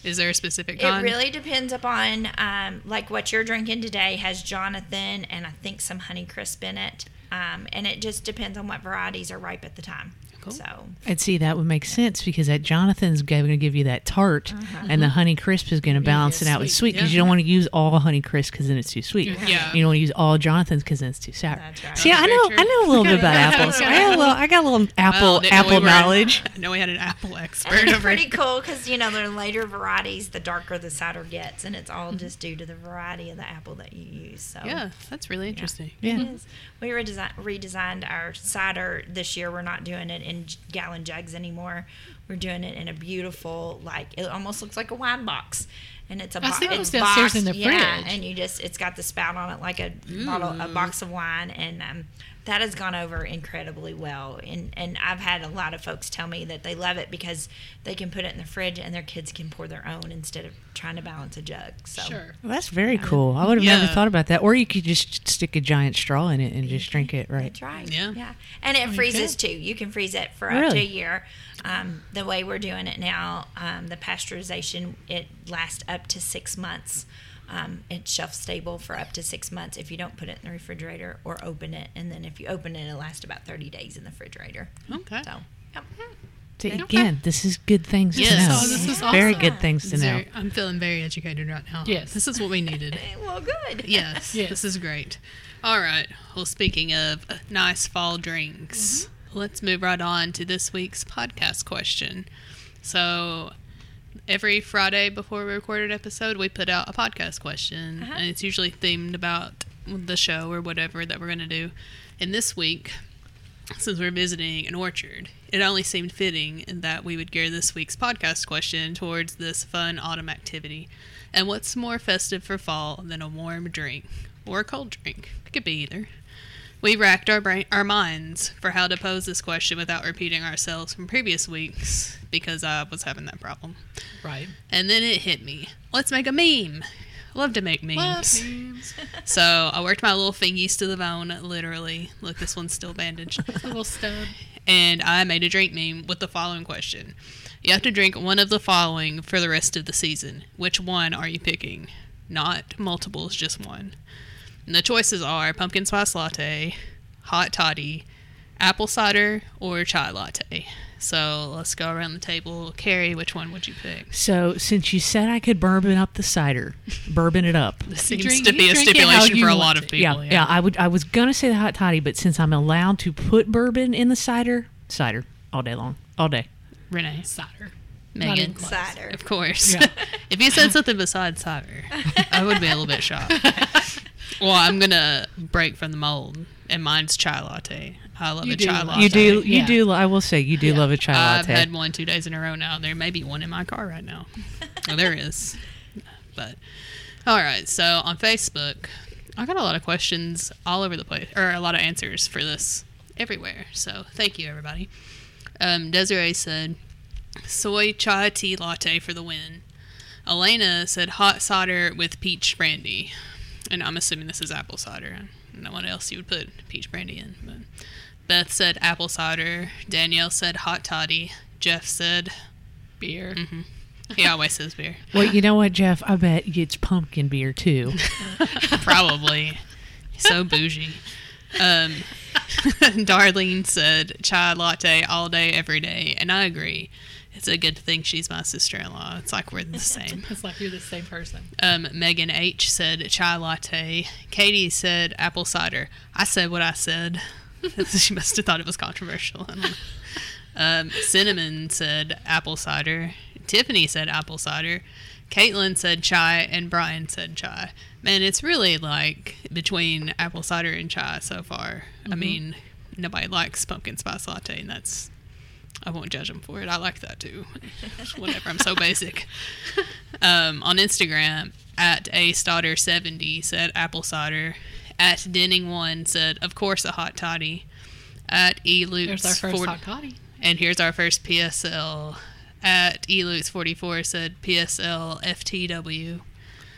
S1: Is there a specific
S4: It really depends upon, um, like what you're drinking today has Jonathan and I think some Honey Crisp in it. Um, and it just depends on what varieties are ripe at the time.
S1: Cool.
S4: So
S2: I'd see that would make sense because that Jonathan's going to give you that tart,
S4: Uh-huh.
S2: and the Honey Crisp is going to balance it out with
S3: sweet,
S2: sweet because
S1: yeah.
S2: you don't want to use all Honey Crisp because then it's too sweet.
S1: Yeah.
S2: You don't want to use all Jonathan's because then it's too sour.
S4: That's right.
S2: See,
S1: That's
S2: I know
S1: true.
S2: I know a little bit about apples. I got a little I got a little apple
S1: Well, know
S2: apple
S1: we
S2: knowledge.
S1: I know we had an apple expert
S4: And it's
S1: over
S4: pretty cool because you know the later varieties, the darker the cider gets, and it's all
S2: Mm-hmm.
S4: just due to the variety of the apple that you use. So
S1: Yeah, that's really interesting.
S2: Yeah.
S4: It is. We redesi- redesigned our cider this year. We're not doing it in gallon jugs anymore. We're doing it in a beautiful, like it almost looks like a wine box, and it's a
S3: I
S4: bo-
S3: see those
S4: it's
S3: downstairs in
S4: boxed,
S3: the
S4: yeah,
S3: fridge.
S4: and you just it's got the spout on it like a bottle, a box of wine, and um, that has gone over incredibly well. And and I've had a lot of folks tell me that they love it because they can put it in the fridge and their kids can pour their own instead of trying to balance a jug. So
S3: Sure.
S2: Well, that's very cool. I would have never thought about that. Or you could just stick a giant straw in it and just drink it right.
S4: That's right.
S1: Yeah.
S4: Yeah. And it freezes too. You can freeze it for up to a year. Um, the way we're doing it now, um, the pasteurization, it lasts up to six months. Um, it's shelf stable for up to six months if you don't put it in the refrigerator or open it. And then if you open it, it lasts about 30 days in the refrigerator.
S1: Okay.
S4: So, yep.
S2: See, again, this is good things
S1: Yes.
S2: to know.
S1: Oh,
S3: this is
S2: Very good things to know.
S1: I'm feeling very educated right now.
S3: Yes.
S1: This is what we needed.
S4: well, good.
S1: Yes,
S3: Yes.
S1: this is great. All right. Well, speaking of uh, nice fall drinks, let's move right on to this week's podcast question. So, every Friday before we record an episode, we put out a podcast question,
S4: Uh-huh.
S1: and it's usually themed about the show or whatever that we're going to do. And this week, since we're visiting an orchard, it only seemed fitting that we would gear this week's podcast question towards this fun autumn activity. And what's more festive for fall than a warm drink or a cold drink? It could be either. We racked our brain, our minds for how to pose this question without repeating ourselves from previous weeks because I was having that problem.
S3: Right.
S1: And then it hit me. Let's make a meme. Love to make memes. memes So I worked my little fingies to the bone, literally. Look, this one's still bandaged.
S3: A little stub.
S1: and I made a drink meme with the following question. You have to drink one of the following for the rest of the season. Which one are you picking? Not multiples, just one. And the choices are pumpkin spice latte, hot toddy, apple cider, or chai latte. So let's go around the table. Carrie, which one would you pick?
S2: So, since you said I could bourbon up the cider, bourbon it up.
S1: This seems
S3: drink-
S1: to be a
S3: drink it how
S1: stipulation for a lot of people.
S2: yeah, yeah, I would. I was gonna say the hot toddy, but since I'm allowed to put bourbon in the cider, cider all day long, all day.
S1: Renee,
S3: Cider.
S1: Megan.
S4: Cider.
S1: of course.
S3: Yeah.
S1: if you said something besides cider, I would be a little bit shocked. Well, I'm gonna break from the mold, and mine's chai latte. I love
S3: You
S1: a
S3: do
S1: chai latte.
S2: You do. You
S3: Yeah.
S2: do. I will say you do
S3: Yeah.
S2: love a chai latte.
S1: I've had one two days in a row now. There may be one in my car right now. oh, there is. But all right. So on Facebook, I got a lot of questions all over the place, or a lot of answers for this everywhere. So thank you, everybody. Um, Desiree said, "Soy chai tea latte for the win." Elena said, "Hot cider with peach brandy," and I'm assuming this is apple cider. I don't know what else you would put peach brandy in, but. Beth said apple cider. Danielle said hot toddy. Jeff said
S3: Beer.
S1: he always says beer.
S2: well, you know what, Jeff? I bet it's pumpkin beer too.
S1: Probably. so bougie. Um, Darlene said chai latte all day, every day, and I agree. It's a good thing she's my sister-in-law. It's like we're the same.
S3: It's like you're the same person.
S1: Um, Megan H said chai latte. Katie said apple cider. I said what I said. she must have thought it was controversial. I don't know. Um, Cinnamon said apple cider. Tiffany said apple cider. Caitlin said chai, and Brian said chai. Man, it's really like between apple cider and chai so far. I mean, nobody likes pumpkin spice latte, and that's I won't judge them for it. I like that too. Whatever. I'm so basic. Um, on Instagram, at a starter 70 said apple cider. At Denning one said, of course, a hot toddy. At
S3: There's
S1: Elutes
S3: our first
S1: 40
S3: hot toddy.
S1: and here's our first PSL. At Elutes 44 said PSL FTW.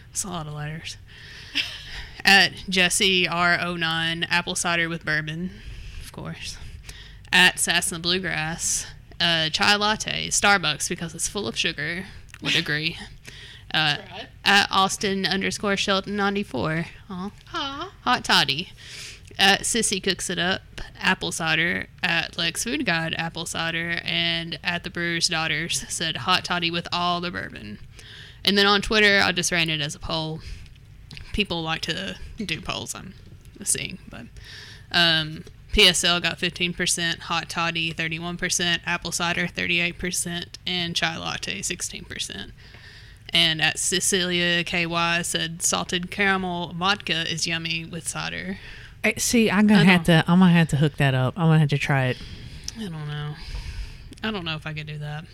S1: That's a lot of letters. At Jesse R09, apple cider with bourbon, of course. At Sassna Bluegrass, uh, chai latte, Starbucks because it's full of sugar. Would agree. Uh,
S3: Right.
S1: at Austin underscore Shelton 94. Aw
S3: Aw.
S1: hot toddy. At Sissy Cooks It Up, apple cider. At Lex Food Guide, apple cider. And at The Brewer's Daughters said hot toddy with all the bourbon. And then on Twitter, I just ran it as a poll. People like to do polls, I'm seeing. But um, PSL got 15%, hot toddy 31%, apple cider 38%, and chai latte 16%. And at Cecilia KY said salted caramel vodka is yummy with cider.
S2: Eh, See, I'm gonna have to. I'm gonna have to hook that up. I'm gonna have to try it.
S1: I don't know. I don't know if I could do that.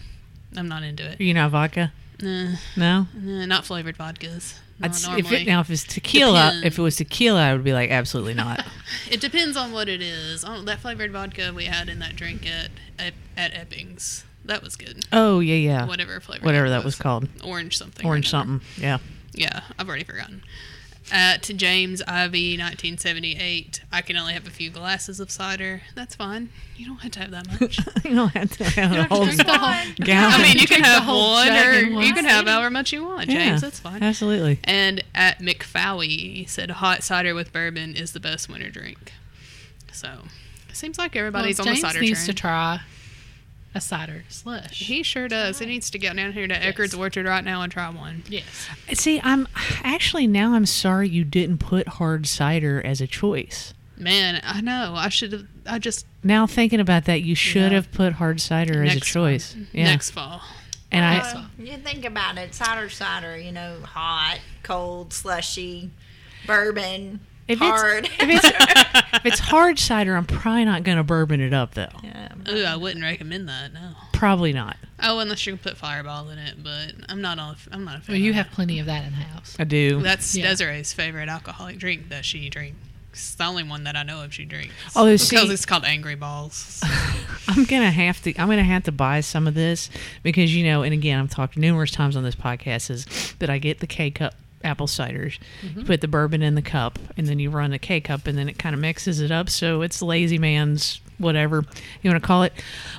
S1: I'm not into it.
S2: You know, vodka.
S1: Nah,
S2: No.
S1: nah, not flavored vodkas.
S2: I'd, s- if it, now if it's tequila,
S1: Depends.
S2: if it was tequila, I would be like absolutely not.
S1: It depends on what it is. Oh, that flavored vodka we had in that drink at at, at Eppings. That was good.
S2: Oh yeah, yeah.
S1: Whatever flavor.
S2: Whatever that was called.
S1: Orange something. or
S2: Orange something. Yeah.
S1: Yeah, I've already forgotten. Uh, at James Ivy, 1978, I can only have a few glasses of cider. That's fine. You don't have to have that much.
S2: you don't have to have a whole
S3: to whole-
S2: gallon.
S1: I mean, you can have
S3: whole
S1: one, or you can have however much you want,
S2: yeah,
S1: James. That's fine.
S2: Absolutely.
S1: And at McFowie, he said hot cider with bourbon is the best winter drink. So, it seems like everybody's
S3: well,
S1: on
S3: James
S1: the cider
S3: needs
S1: train.
S3: to try a cider slush.
S1: he sure does. He needs to get down here to Eckert's Orchard right now and try one.
S3: yes.
S2: See, I'm actually now I'm sorry you didn't put hard cider as a choice.
S1: Man, I know. I should have. I just
S2: Now thinking about that, you should
S3: Yeah.
S2: have put hard cider as a
S1: Next
S2: choice. Yeah.
S1: next fall.
S2: And I
S3: Next
S4: Uh, you think about it, cider, cider. You know, hot, cold, slushy, bourbon,
S2: If it's-
S4: hard.
S2: if it's if it's hard cider, I'm probably not going to bourbon it up though.
S4: yeah.
S1: Ooh, I wouldn't recommend that. No.
S2: Probably not.
S1: Oh, unless you can put Fireball in it, but I'm not a. I'm not a fan.
S3: Well, you
S1: of
S3: have
S1: that.
S3: plenty of that in the house.
S2: I do.
S1: That's
S3: Yeah.
S1: Desiree's favorite alcoholic drink that she drinks. It's the only one that I know of she drinks.
S2: Oh,
S1: because
S2: see-
S1: it's called Angry Balls.
S2: I'm gonna have to. I'm gonna have to buy some of this because you know, and again, I've talked numerous times on this podcast is that I get the K cup apple ciders, you mm-hmm. put the bourbon in the cup, and then you run the K cup, and then it kind of mixes it up. So it's lazy man's whatever you want to call it.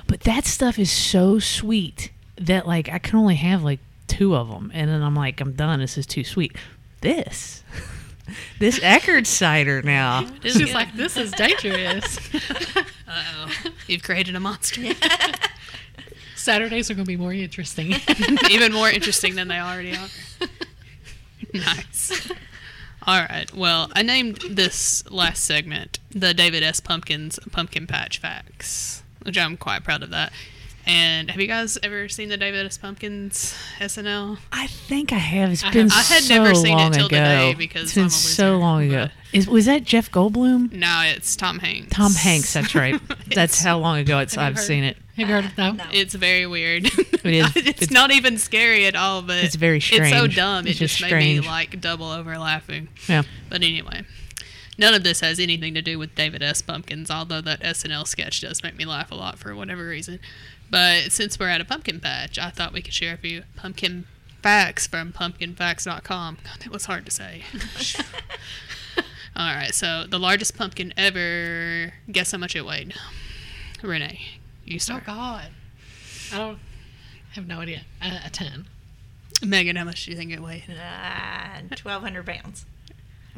S2: But that stuff is so sweet that like I can only have like two of them, and then I'm like, I'm done. This is too sweet. This. This Eckert cider now.
S3: She's like, this is dangerous.
S1: Uh-oh. You've created a monster.
S3: Saturdays are going to be more interesting.
S1: Even more interesting than they already are. nice. All right. Well, I named this last segment the David S. Pumpkins Pumpkin Patch Facts, which I'm quite proud of that. And have you guys ever seen the David S. Pumpkins SNL?
S2: I think I have. It's
S3: I
S2: been
S3: have-
S1: I had never seen it till
S2: ago.
S1: today because
S2: it's been so long ago. Is was that Jeff Goldblum?
S1: No, it's Tom Hanks.
S2: Tom Hanks. That's right. that's how long ago it's I've
S3: heard-
S2: seen it.
S3: Have you heard of no?
S4: No.
S1: It's very weird.
S2: It is.
S1: it's,
S2: It's-
S1: not even scary at all, but
S2: It's very strange.
S1: It's so dumb.
S2: It's
S1: it
S2: just
S1: just made me like double over laughing.
S2: Yeah.
S1: But anyway, none of this has anything to do with David S. Pumpkins, although that SNL sketch does make me laugh a lot for whatever reason. But since we're at a pumpkin patch, I thought we could share a few pumpkin facts from pumpkinfacts.com. God, that was hard to say. All right, so the largest pumpkin ever. Guess how much it weighed? Renee, you
S3: Oh,
S1: start.
S3: God. I don't have no idea. Uh, a ten.
S1: Megan, how much do you think it weighed?
S4: Uh, 1,200 pounds.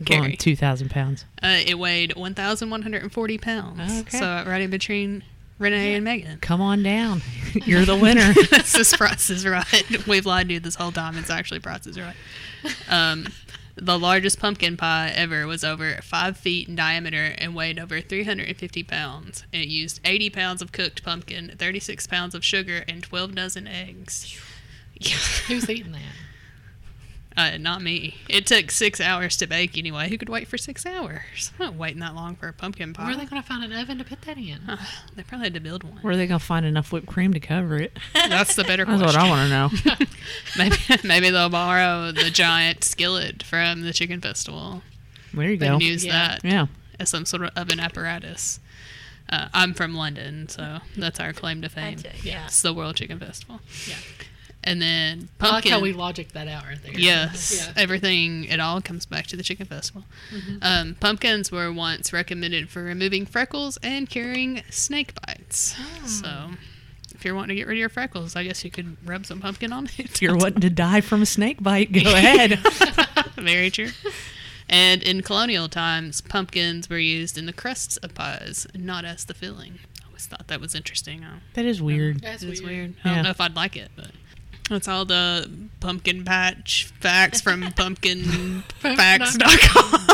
S2: Going
S1: Carrie.
S2: two thousand pounds.
S1: Uh, it weighed 1,140 pounds.
S2: Okay.
S1: So right in between Renee and Megan.
S2: Come on down. You're the winner.
S1: this price is right. We've lied to you this whole time. It's actually price is right. Um, the largest pumpkin pie ever was over five feet in diameter and weighed over 350 pounds. It used 80 pounds of cooked pumpkin, 36 pounds of sugar, and 12 dozen eggs.
S3: Who's eating that?
S1: Uh, not me. It took six hours to bake anyway. Who could wait for six hours? I'm not waiting that long for a pumpkin pie.
S3: Where are they going to find an oven to put that in?
S1: Uh, they probably had to build one.
S2: Where are they gonna find enough whipped cream to cover it?
S1: That's the better
S2: That's
S1: question.
S2: That's what I want to know.
S1: Maybe maybe they'll borrow the giant skillet from the chicken festival.
S2: There you
S1: They
S2: go.
S1: can use
S3: Yeah.
S1: that
S2: Yeah.
S1: as some sort of oven apparatus. Uh, I'm from London, so that's our claim to fame.
S4: That's it, yeah.
S1: It's the World Chicken Festival.
S3: Yeah.
S1: And then
S3: I like how we logic that out right there.
S1: Yes,
S3: Yeah.
S1: everything it all comes back to the chicken festival.
S3: Mm-hmm.
S1: Um, pumpkins were once recommended for removing freckles and curing snake bites.
S3: Oh.
S1: So, if you're wanting to get rid of your freckles, I guess you could rub some pumpkin on it.
S2: If you're wanting to die from a snake bite, go ahead.
S1: Very true. And in colonial times, pumpkins were used in the crusts of pies, not as the filling. I always thought that was interesting. Uh,
S2: that is weird.
S3: That's weird.
S1: weird. I don't know if I'd like it, but that's all the pumpkin patch facts from pumpkinfacts.com.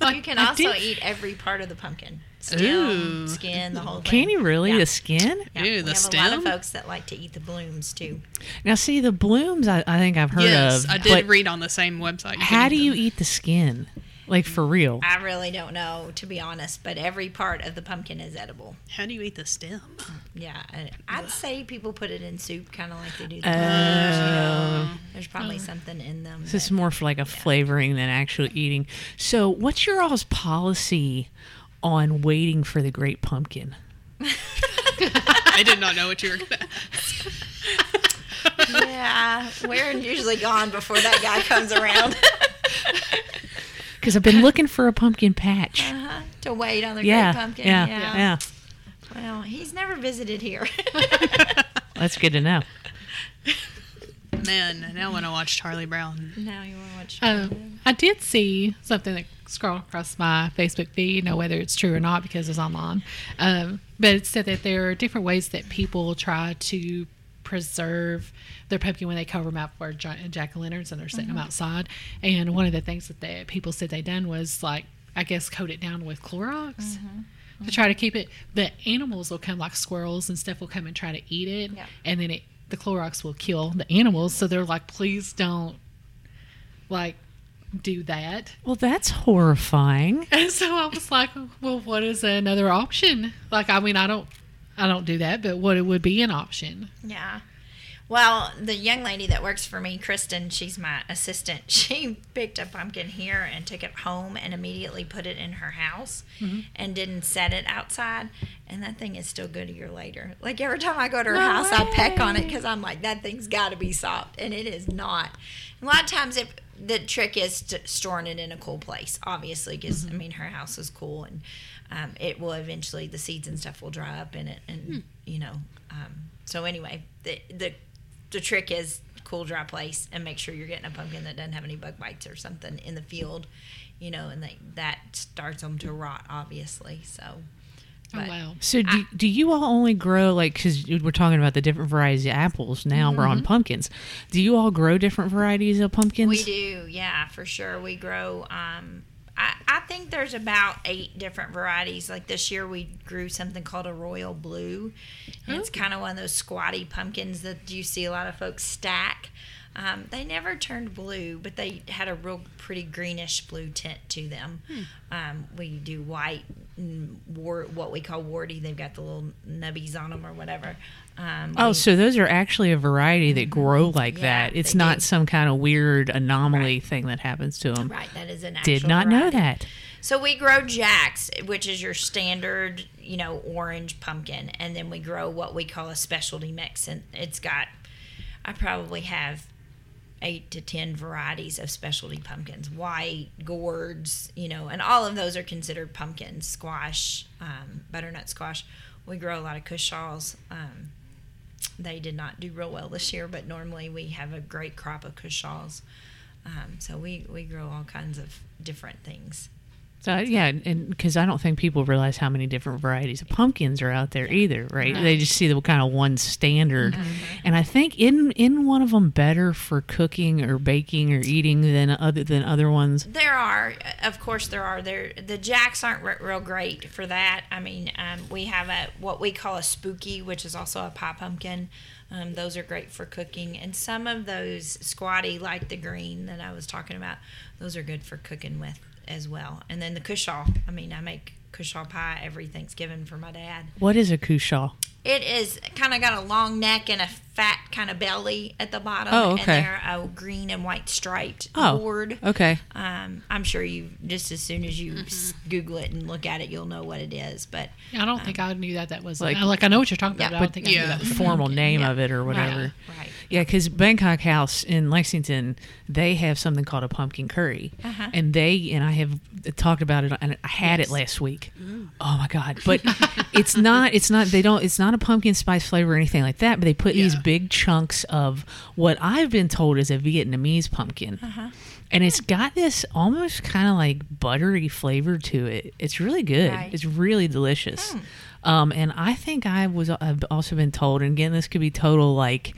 S3: Like,
S4: You can also eat every part of the pumpkin. Stem,
S1: Ooh.
S4: skin, the whole thing.
S2: Can you really?
S4: Yeah.
S2: The skin?
S4: Yeah,
S1: Ew,
S4: we
S1: the
S4: have a lot of folks that like to eat the blooms too.
S2: Now, see, the blooms I, I think I've heard
S1: yes,
S2: of.
S1: I did read on the same website. You
S2: How do
S1: eat
S2: you eat the skin? Like for real.
S4: I really don't know, to be honest, but every part of the pumpkin is edible.
S1: How do you eat the stem?
S4: Yeah, I- I'd say people put it in soup, kind of like they do. The
S2: Oh.
S4: peach, you know. There's probably oh. something in them.
S2: This is
S4: that-
S2: more for like a flavoring than actually eating. So, what's your all's policy on waiting for the great pumpkin?
S1: I did not know what you were gonna.
S4: yeah, we're usually gone before that guy comes around
S2: Because I've been looking for a pumpkin patch.
S4: uh-huh, to wait on the
S2: Yeah,
S4: great pumpkin.
S2: yeah, yeah,
S4: Well, he's never visited here.
S2: That's good to know.
S1: Man, now I want to watch Charlie Brown.
S4: now you want to watch.
S3: Um, I did see something that scrolled across my Facebook feed. Know whether it's true or not because it's online. Um, but it said that there are different ways that people try to preserve their pumpkin when they cover them out for jack o' lanterns and they're setting them mm-hmm. outside. And one of the things that the people said they done was like, I guess, coat it down with Clorox. Mm-hmm. Mm-hmm. To try to keep it, the animals will come like squirrels and stuff will come and try to eat it,
S4: Yeah.
S3: and then it the Clorox will kill the animals. So they're like, please don't like do that.
S2: Well, that's horrifying.
S3: And so I was like, well, what is another option? Like, I mean, I don't, I don't do that, but what it would be an option?
S4: Yeah. Well, the young lady that works for me, Kristen, she's my assistant. She picked a pumpkin here and took it home and immediately put it in her house mm-hmm. and didn't set it outside. And that thing is still good a year later. Like every time I go to her
S3: No
S4: house, I peck on it because I'm like, that thing's got to be soft. And it is not. A lot of times, if the trick is to storing it in a cool place, obviously, because mm-hmm. I mean, her house is cool and um, it will eventually, the seeds and stuff will dry up in it. And, you know, um, so anyway, the, the the trick is cool dry place and make sure you're getting a pumpkin that doesn't have any bug bites or something in the field you know and they, that starts them to rot obviously so
S3: Oh
S4: but-
S3: wow!
S2: So, do, do you all only grow like because we're talking about the different varieties of apples now? We're on pumpkins. Do you all grow different varieties of pumpkins?
S4: we do yeah for sure we grow um I, I think there's about eight different varieties. Like this year, we grew something called a royal blue. And it's kind of one of those squatty pumpkins that you see a lot of folks stack. Um, they never turned blue, but they had a real pretty greenish blue tint to them. Um, we do white, and war, what we call warty. They've got the little nubbies on them or whatever. Um,
S2: Oh,
S4: we-
S2: so those are actually a variety that grow like
S4: Yeah,
S2: that. It's not
S4: do.
S2: some kind of weird anomaly thing that happens to them.
S4: right, that is an
S2: Did not know that.
S4: So we grow jacks, which is your standard, you know, orange pumpkin, and then we grow what we call a specialty mix, and it's got, I probably have eight to ten varieties of specialty pumpkins, white, gourds, you know, and all of those are considered pumpkins. Squash, um, butternut squash. We grow a lot of cushaws. Um, they did not do real well this year, but normally we have a great crop of cushaws. Um, so we, we grow all kinds of different things.
S2: So yeah, and because I don't think people realize how many different varieties of pumpkins are out there either, right? They just see the kind of one standard, and I think in in one of them better for cooking or baking or eating than other than other ones.
S4: There are, of course, there are. There, the jacks aren't re- real great for that. I mean, um, we have a what we call a spooky, which is also a pie pumpkin. Um, those are great for cooking, and some of those squatty, like the green that I was talking about, those are good for cooking with as well. And then the cushaw. I mean, I make cushaw pie every Thanksgiving for my dad.
S2: What is a cushaw?
S4: It is kind of got a long neck and a fat kind of belly at the bottom,
S2: Oh, okay.
S4: and they're a green and white striped
S2: Oh,
S4: board.
S2: okay.
S4: Um, I'm sure you just as soon as you s Google it and look at it, you'll know what it is. But
S3: I don't think I knew that that was
S2: Like-
S3: like, like I know what you're talking about.
S4: Yeah.
S3: but I don't think I knew that was
S2: The
S3: a
S2: formal
S3: pumpkin.
S2: name
S4: Yeah.
S2: of it or whatever.
S4: right,
S2: Yeah, because Bangkok House in Lexington, they have something called a pumpkin curry,
S4: Uh-huh.
S2: and they and I have talked about it, and I had it last week. Oh my god! But it's not. It's not. They don't. It's not a pumpkin spice flavor or anything like that. But they put these big chunks of what I've been told is a Vietnamese pumpkin.
S4: Uh-huh.
S2: And it's got this almost kind of like buttery flavor to it. It's really good.
S4: Right.
S2: It's really delicious.
S4: Hmm.
S2: Um, and I think I was I've also been told, and again, this could be total like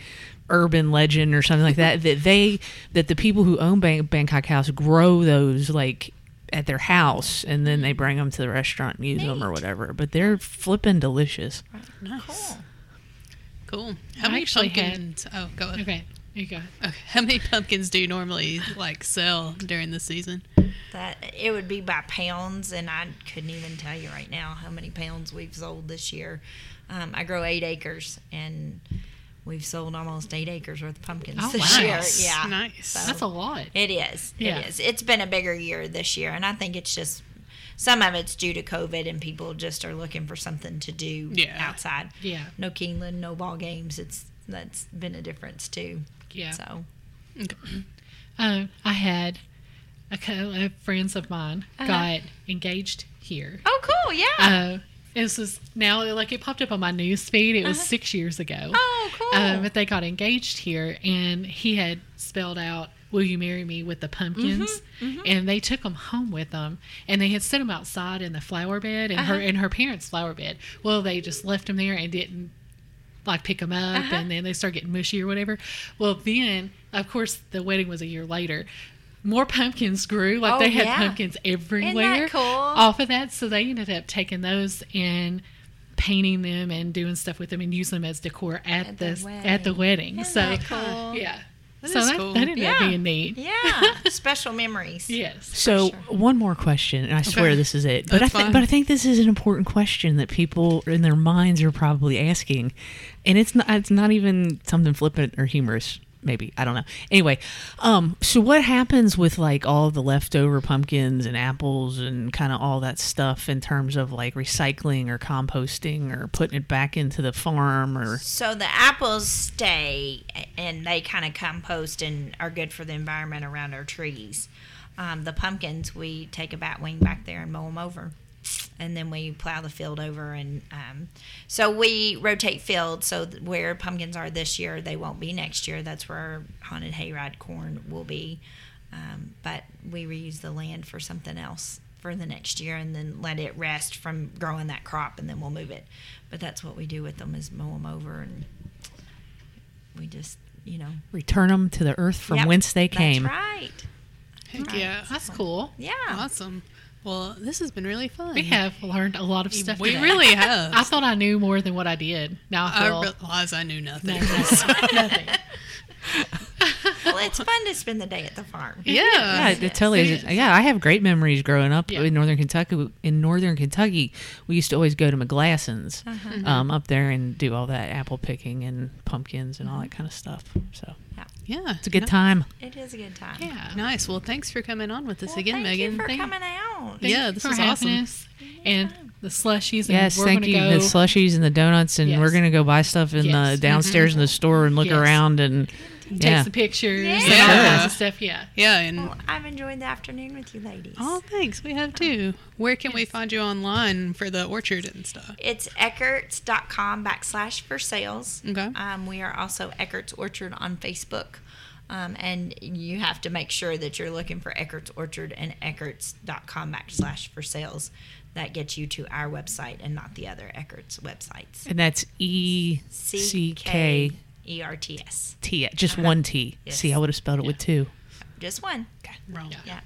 S2: urban legend or something like that, that they that the people who own Bang- Bangkok House grow those like at their house, and then they bring them to the restaurant, and use them or whatever. But they're flipping delicious.
S1: Nice.
S4: cool.
S1: Cool. How
S3: I
S1: many
S3: actually had-
S1: pumpkins? Oh, go ahead.
S3: Okay, you go.
S1: Okay. How many pumpkins do you normally like sell during the season?
S4: that it would be by pounds, and I couldn't even tell you right now how many pounds we've sold this year. Um, I grow eight acres, and we've sold almost eight acres worth of pumpkins
S3: Oh,
S4: this
S3: wow.
S4: year.
S1: Nice.
S4: Yeah,
S1: Nice.
S4: So-
S3: That's a lot.
S4: it is.
S3: Yeah.
S4: It is. It's been a bigger year this year, and I think it's just some of it's due to COVID, and people just are looking for something to do
S1: Yeah.
S4: outside.
S3: Yeah.
S4: No Keeneland, no ball games. It's that's been a difference too.
S3: Yeah.
S4: So
S1: Okay.
S3: Uh, I had a couple of friends of mine
S4: Uh-huh.
S3: got engaged here.
S4: oh, cool. Yeah.
S3: Uh, this is now like it popped up on my news feed. It was
S4: Uh-huh.
S3: six years ago.
S4: oh, cool.
S3: Uh, but they got engaged here, and he had spelled out "Will you marry me?" with the pumpkins,
S4: Mm-hmm,
S3: and they took them home with them, and they had set them outside in the flower bed, and her
S4: Uh-huh.
S3: in her parents' flower bed. Well, they just left them there and didn't like pick them up,
S4: Uh-huh.
S3: and then they start getting mushy or whatever. Well, then of course the wedding was a year later. More pumpkins grew, like
S4: Oh,
S3: they had
S4: yeah.
S3: pumpkins everywhere
S4: cool?
S3: off of that. So they ended up taking those and painting them and doing stuff with them and using them as decor at,
S4: At
S3: the,
S4: the
S3: at the
S4: wedding.
S3: wedding.
S4: Isn't
S3: so
S4: that cool?
S3: yeah,
S1: That
S3: so
S1: is
S3: that,
S1: cool.
S3: that ended up
S4: Yeah.
S3: being neat.
S4: yeah. Special memories.
S3: Yes.
S2: So
S4: sure.
S2: one more question, and I swear
S1: Okay.
S2: this is it. But
S1: That's
S2: I think,
S1: fine.
S2: but I think this is an important question that people in their minds are probably asking, and it's not. It's not even something flippant or humorous. Maybe I don't know. Anyway, um, so what happens with like all the leftover pumpkins and apples and kind of all that stuff in terms of like recycling or composting or putting it back into the farm or
S4: So the apples stay and they kind of compost and are good for the environment around our trees. Um, the pumpkins, we take a bat wing back there and mow them over. And then we plow the field over. And um, so we rotate fields. So where pumpkins are this year, they won't be next year. That's where our haunted hayride corn will be. Um, but we reuse the land for something else for the next year and then let it rest from growing that crop and then we'll move it. But that's what we do with them is mow them over and we just, you know.
S2: return them to the earth from
S4: Yep,
S2: whence they came.
S4: That's right.
S1: Heck yeah.
S3: That's cool.
S4: Yeah.
S1: Awesome. Well, this has been really fun.
S3: We have learned a lot of stuff.
S1: We
S3: today.
S1: really have.
S3: I thought I knew more than what I did. Now I
S1: I realize I knew nothing.
S3: nothing. nothing.
S4: Well, it's fun to spend the day at the farm.
S1: Yeah.
S2: Yeah, it totally is. Yeah, I have great memories growing up
S3: Yeah.
S2: in northern Kentucky. In northern Kentucky, we used to always go to McGlasson's
S3: Mm-hmm.
S2: um, up there and do all that apple picking and pumpkins and all that kind of stuff. So
S1: Yeah.
S2: yeah it's a good time.
S4: It is a good time.
S3: Yeah.
S1: Nice. Well, thanks for coming on with us
S4: Well,
S1: again,
S4: thank
S1: Megan.
S4: you for
S1: Thank-
S4: coming out.
S3: Thank
S1: Yeah, this
S3: for
S1: was awesome.
S3: us. And the slushies. And
S2: Yes,
S3: we're
S2: thank you.
S3: Go,
S2: The slushies and the donuts, and we're gonna go buy stuff in
S3: Yes.
S2: the downstairs in the store and look
S3: Yes.
S2: around and
S3: take
S2: yeah.
S3: some pictures and all
S4: Yeah.
S3: kinds of stuff. Yeah.
S1: Yeah, and
S4: Well, I've enjoyed the afternoon with you ladies.
S1: oh, thanks. We have too. Where can we find you online for the orchard and stuff?
S4: It's eckerts.com backslash Versailles.
S1: Okay.
S4: Um, we are also Eckert's Orchard on Facebook. Um, and you have to make sure that you're looking for Eckert's Orchard and eckerts.com backslash Versailles. That gets you to our website and not the other Eckert's websites.
S2: and that's E C K
S4: E R T S.
S2: T, just
S4: Okay.
S2: one T.
S4: Yes.
S2: See, I would have spelled it with two.
S4: Just one. Okay.
S1: Wrong.
S4: Yeah.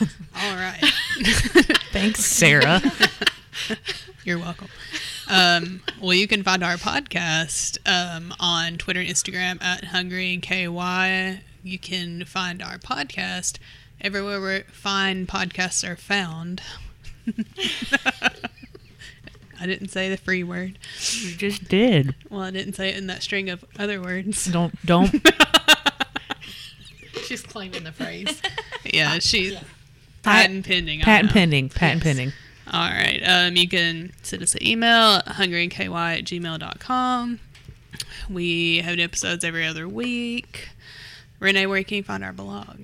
S1: All right.
S2: Thanks, Sarah.
S1: You're welcome. Um, well, you can find our podcast um, on Twitter and Instagram at Hungry and KY. You can find our podcast everywhere where fine podcasts are found. I didn't say the free word.
S2: you just did.
S1: Well, I didn't say it in that string of other words.
S2: Don't don't
S3: She's claiming the phrase.
S1: Yeah, she
S3: Yeah.
S1: patent pending.
S2: Patent pending. Patent
S3: Yes.
S2: pending.
S1: All right. Um, you can send us an email at hungryandky at gmail.com. We have new episodes every other week. Renee, where can you find our blog?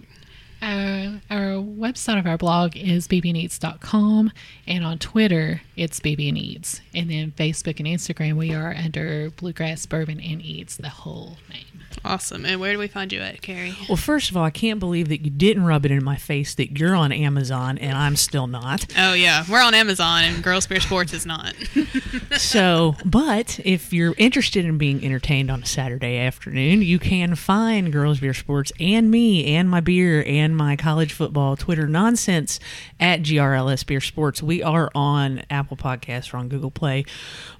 S3: Our, our website of our blog is bbneats.com and on Twitter it's bbneats. And then Facebook and Instagram we are under Bluegrass Bourbon and Eats, the whole name.
S1: Awesome. And where do we find you at, Carrie?
S2: Well, first of all, I can't believe that you didn't rub it in my face that you're on Amazon and I'm still not.
S1: Oh, yeah. We're on Amazon, and Girls Beer Sports is not.
S2: So, but if you're interested in being entertained on a Saturday afternoon, you can find Girls Beer Sports and me and my beer and my college football Twitter nonsense at GRLS Beer Sports. We are on Apple Podcasts, we're on Google Play,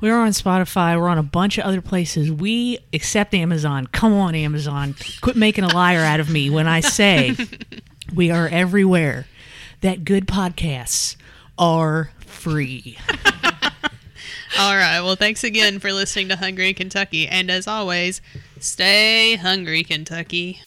S2: we are on Spotify, we're on a bunch of other places. We accept Amazon. Come on, Amazon. Quit making a liar out of me when I say we are everywhere that good podcasts are free.
S1: All right. Well, thanks again for listening to Hungry Kentucky. And as always, stay hungry, Kentucky.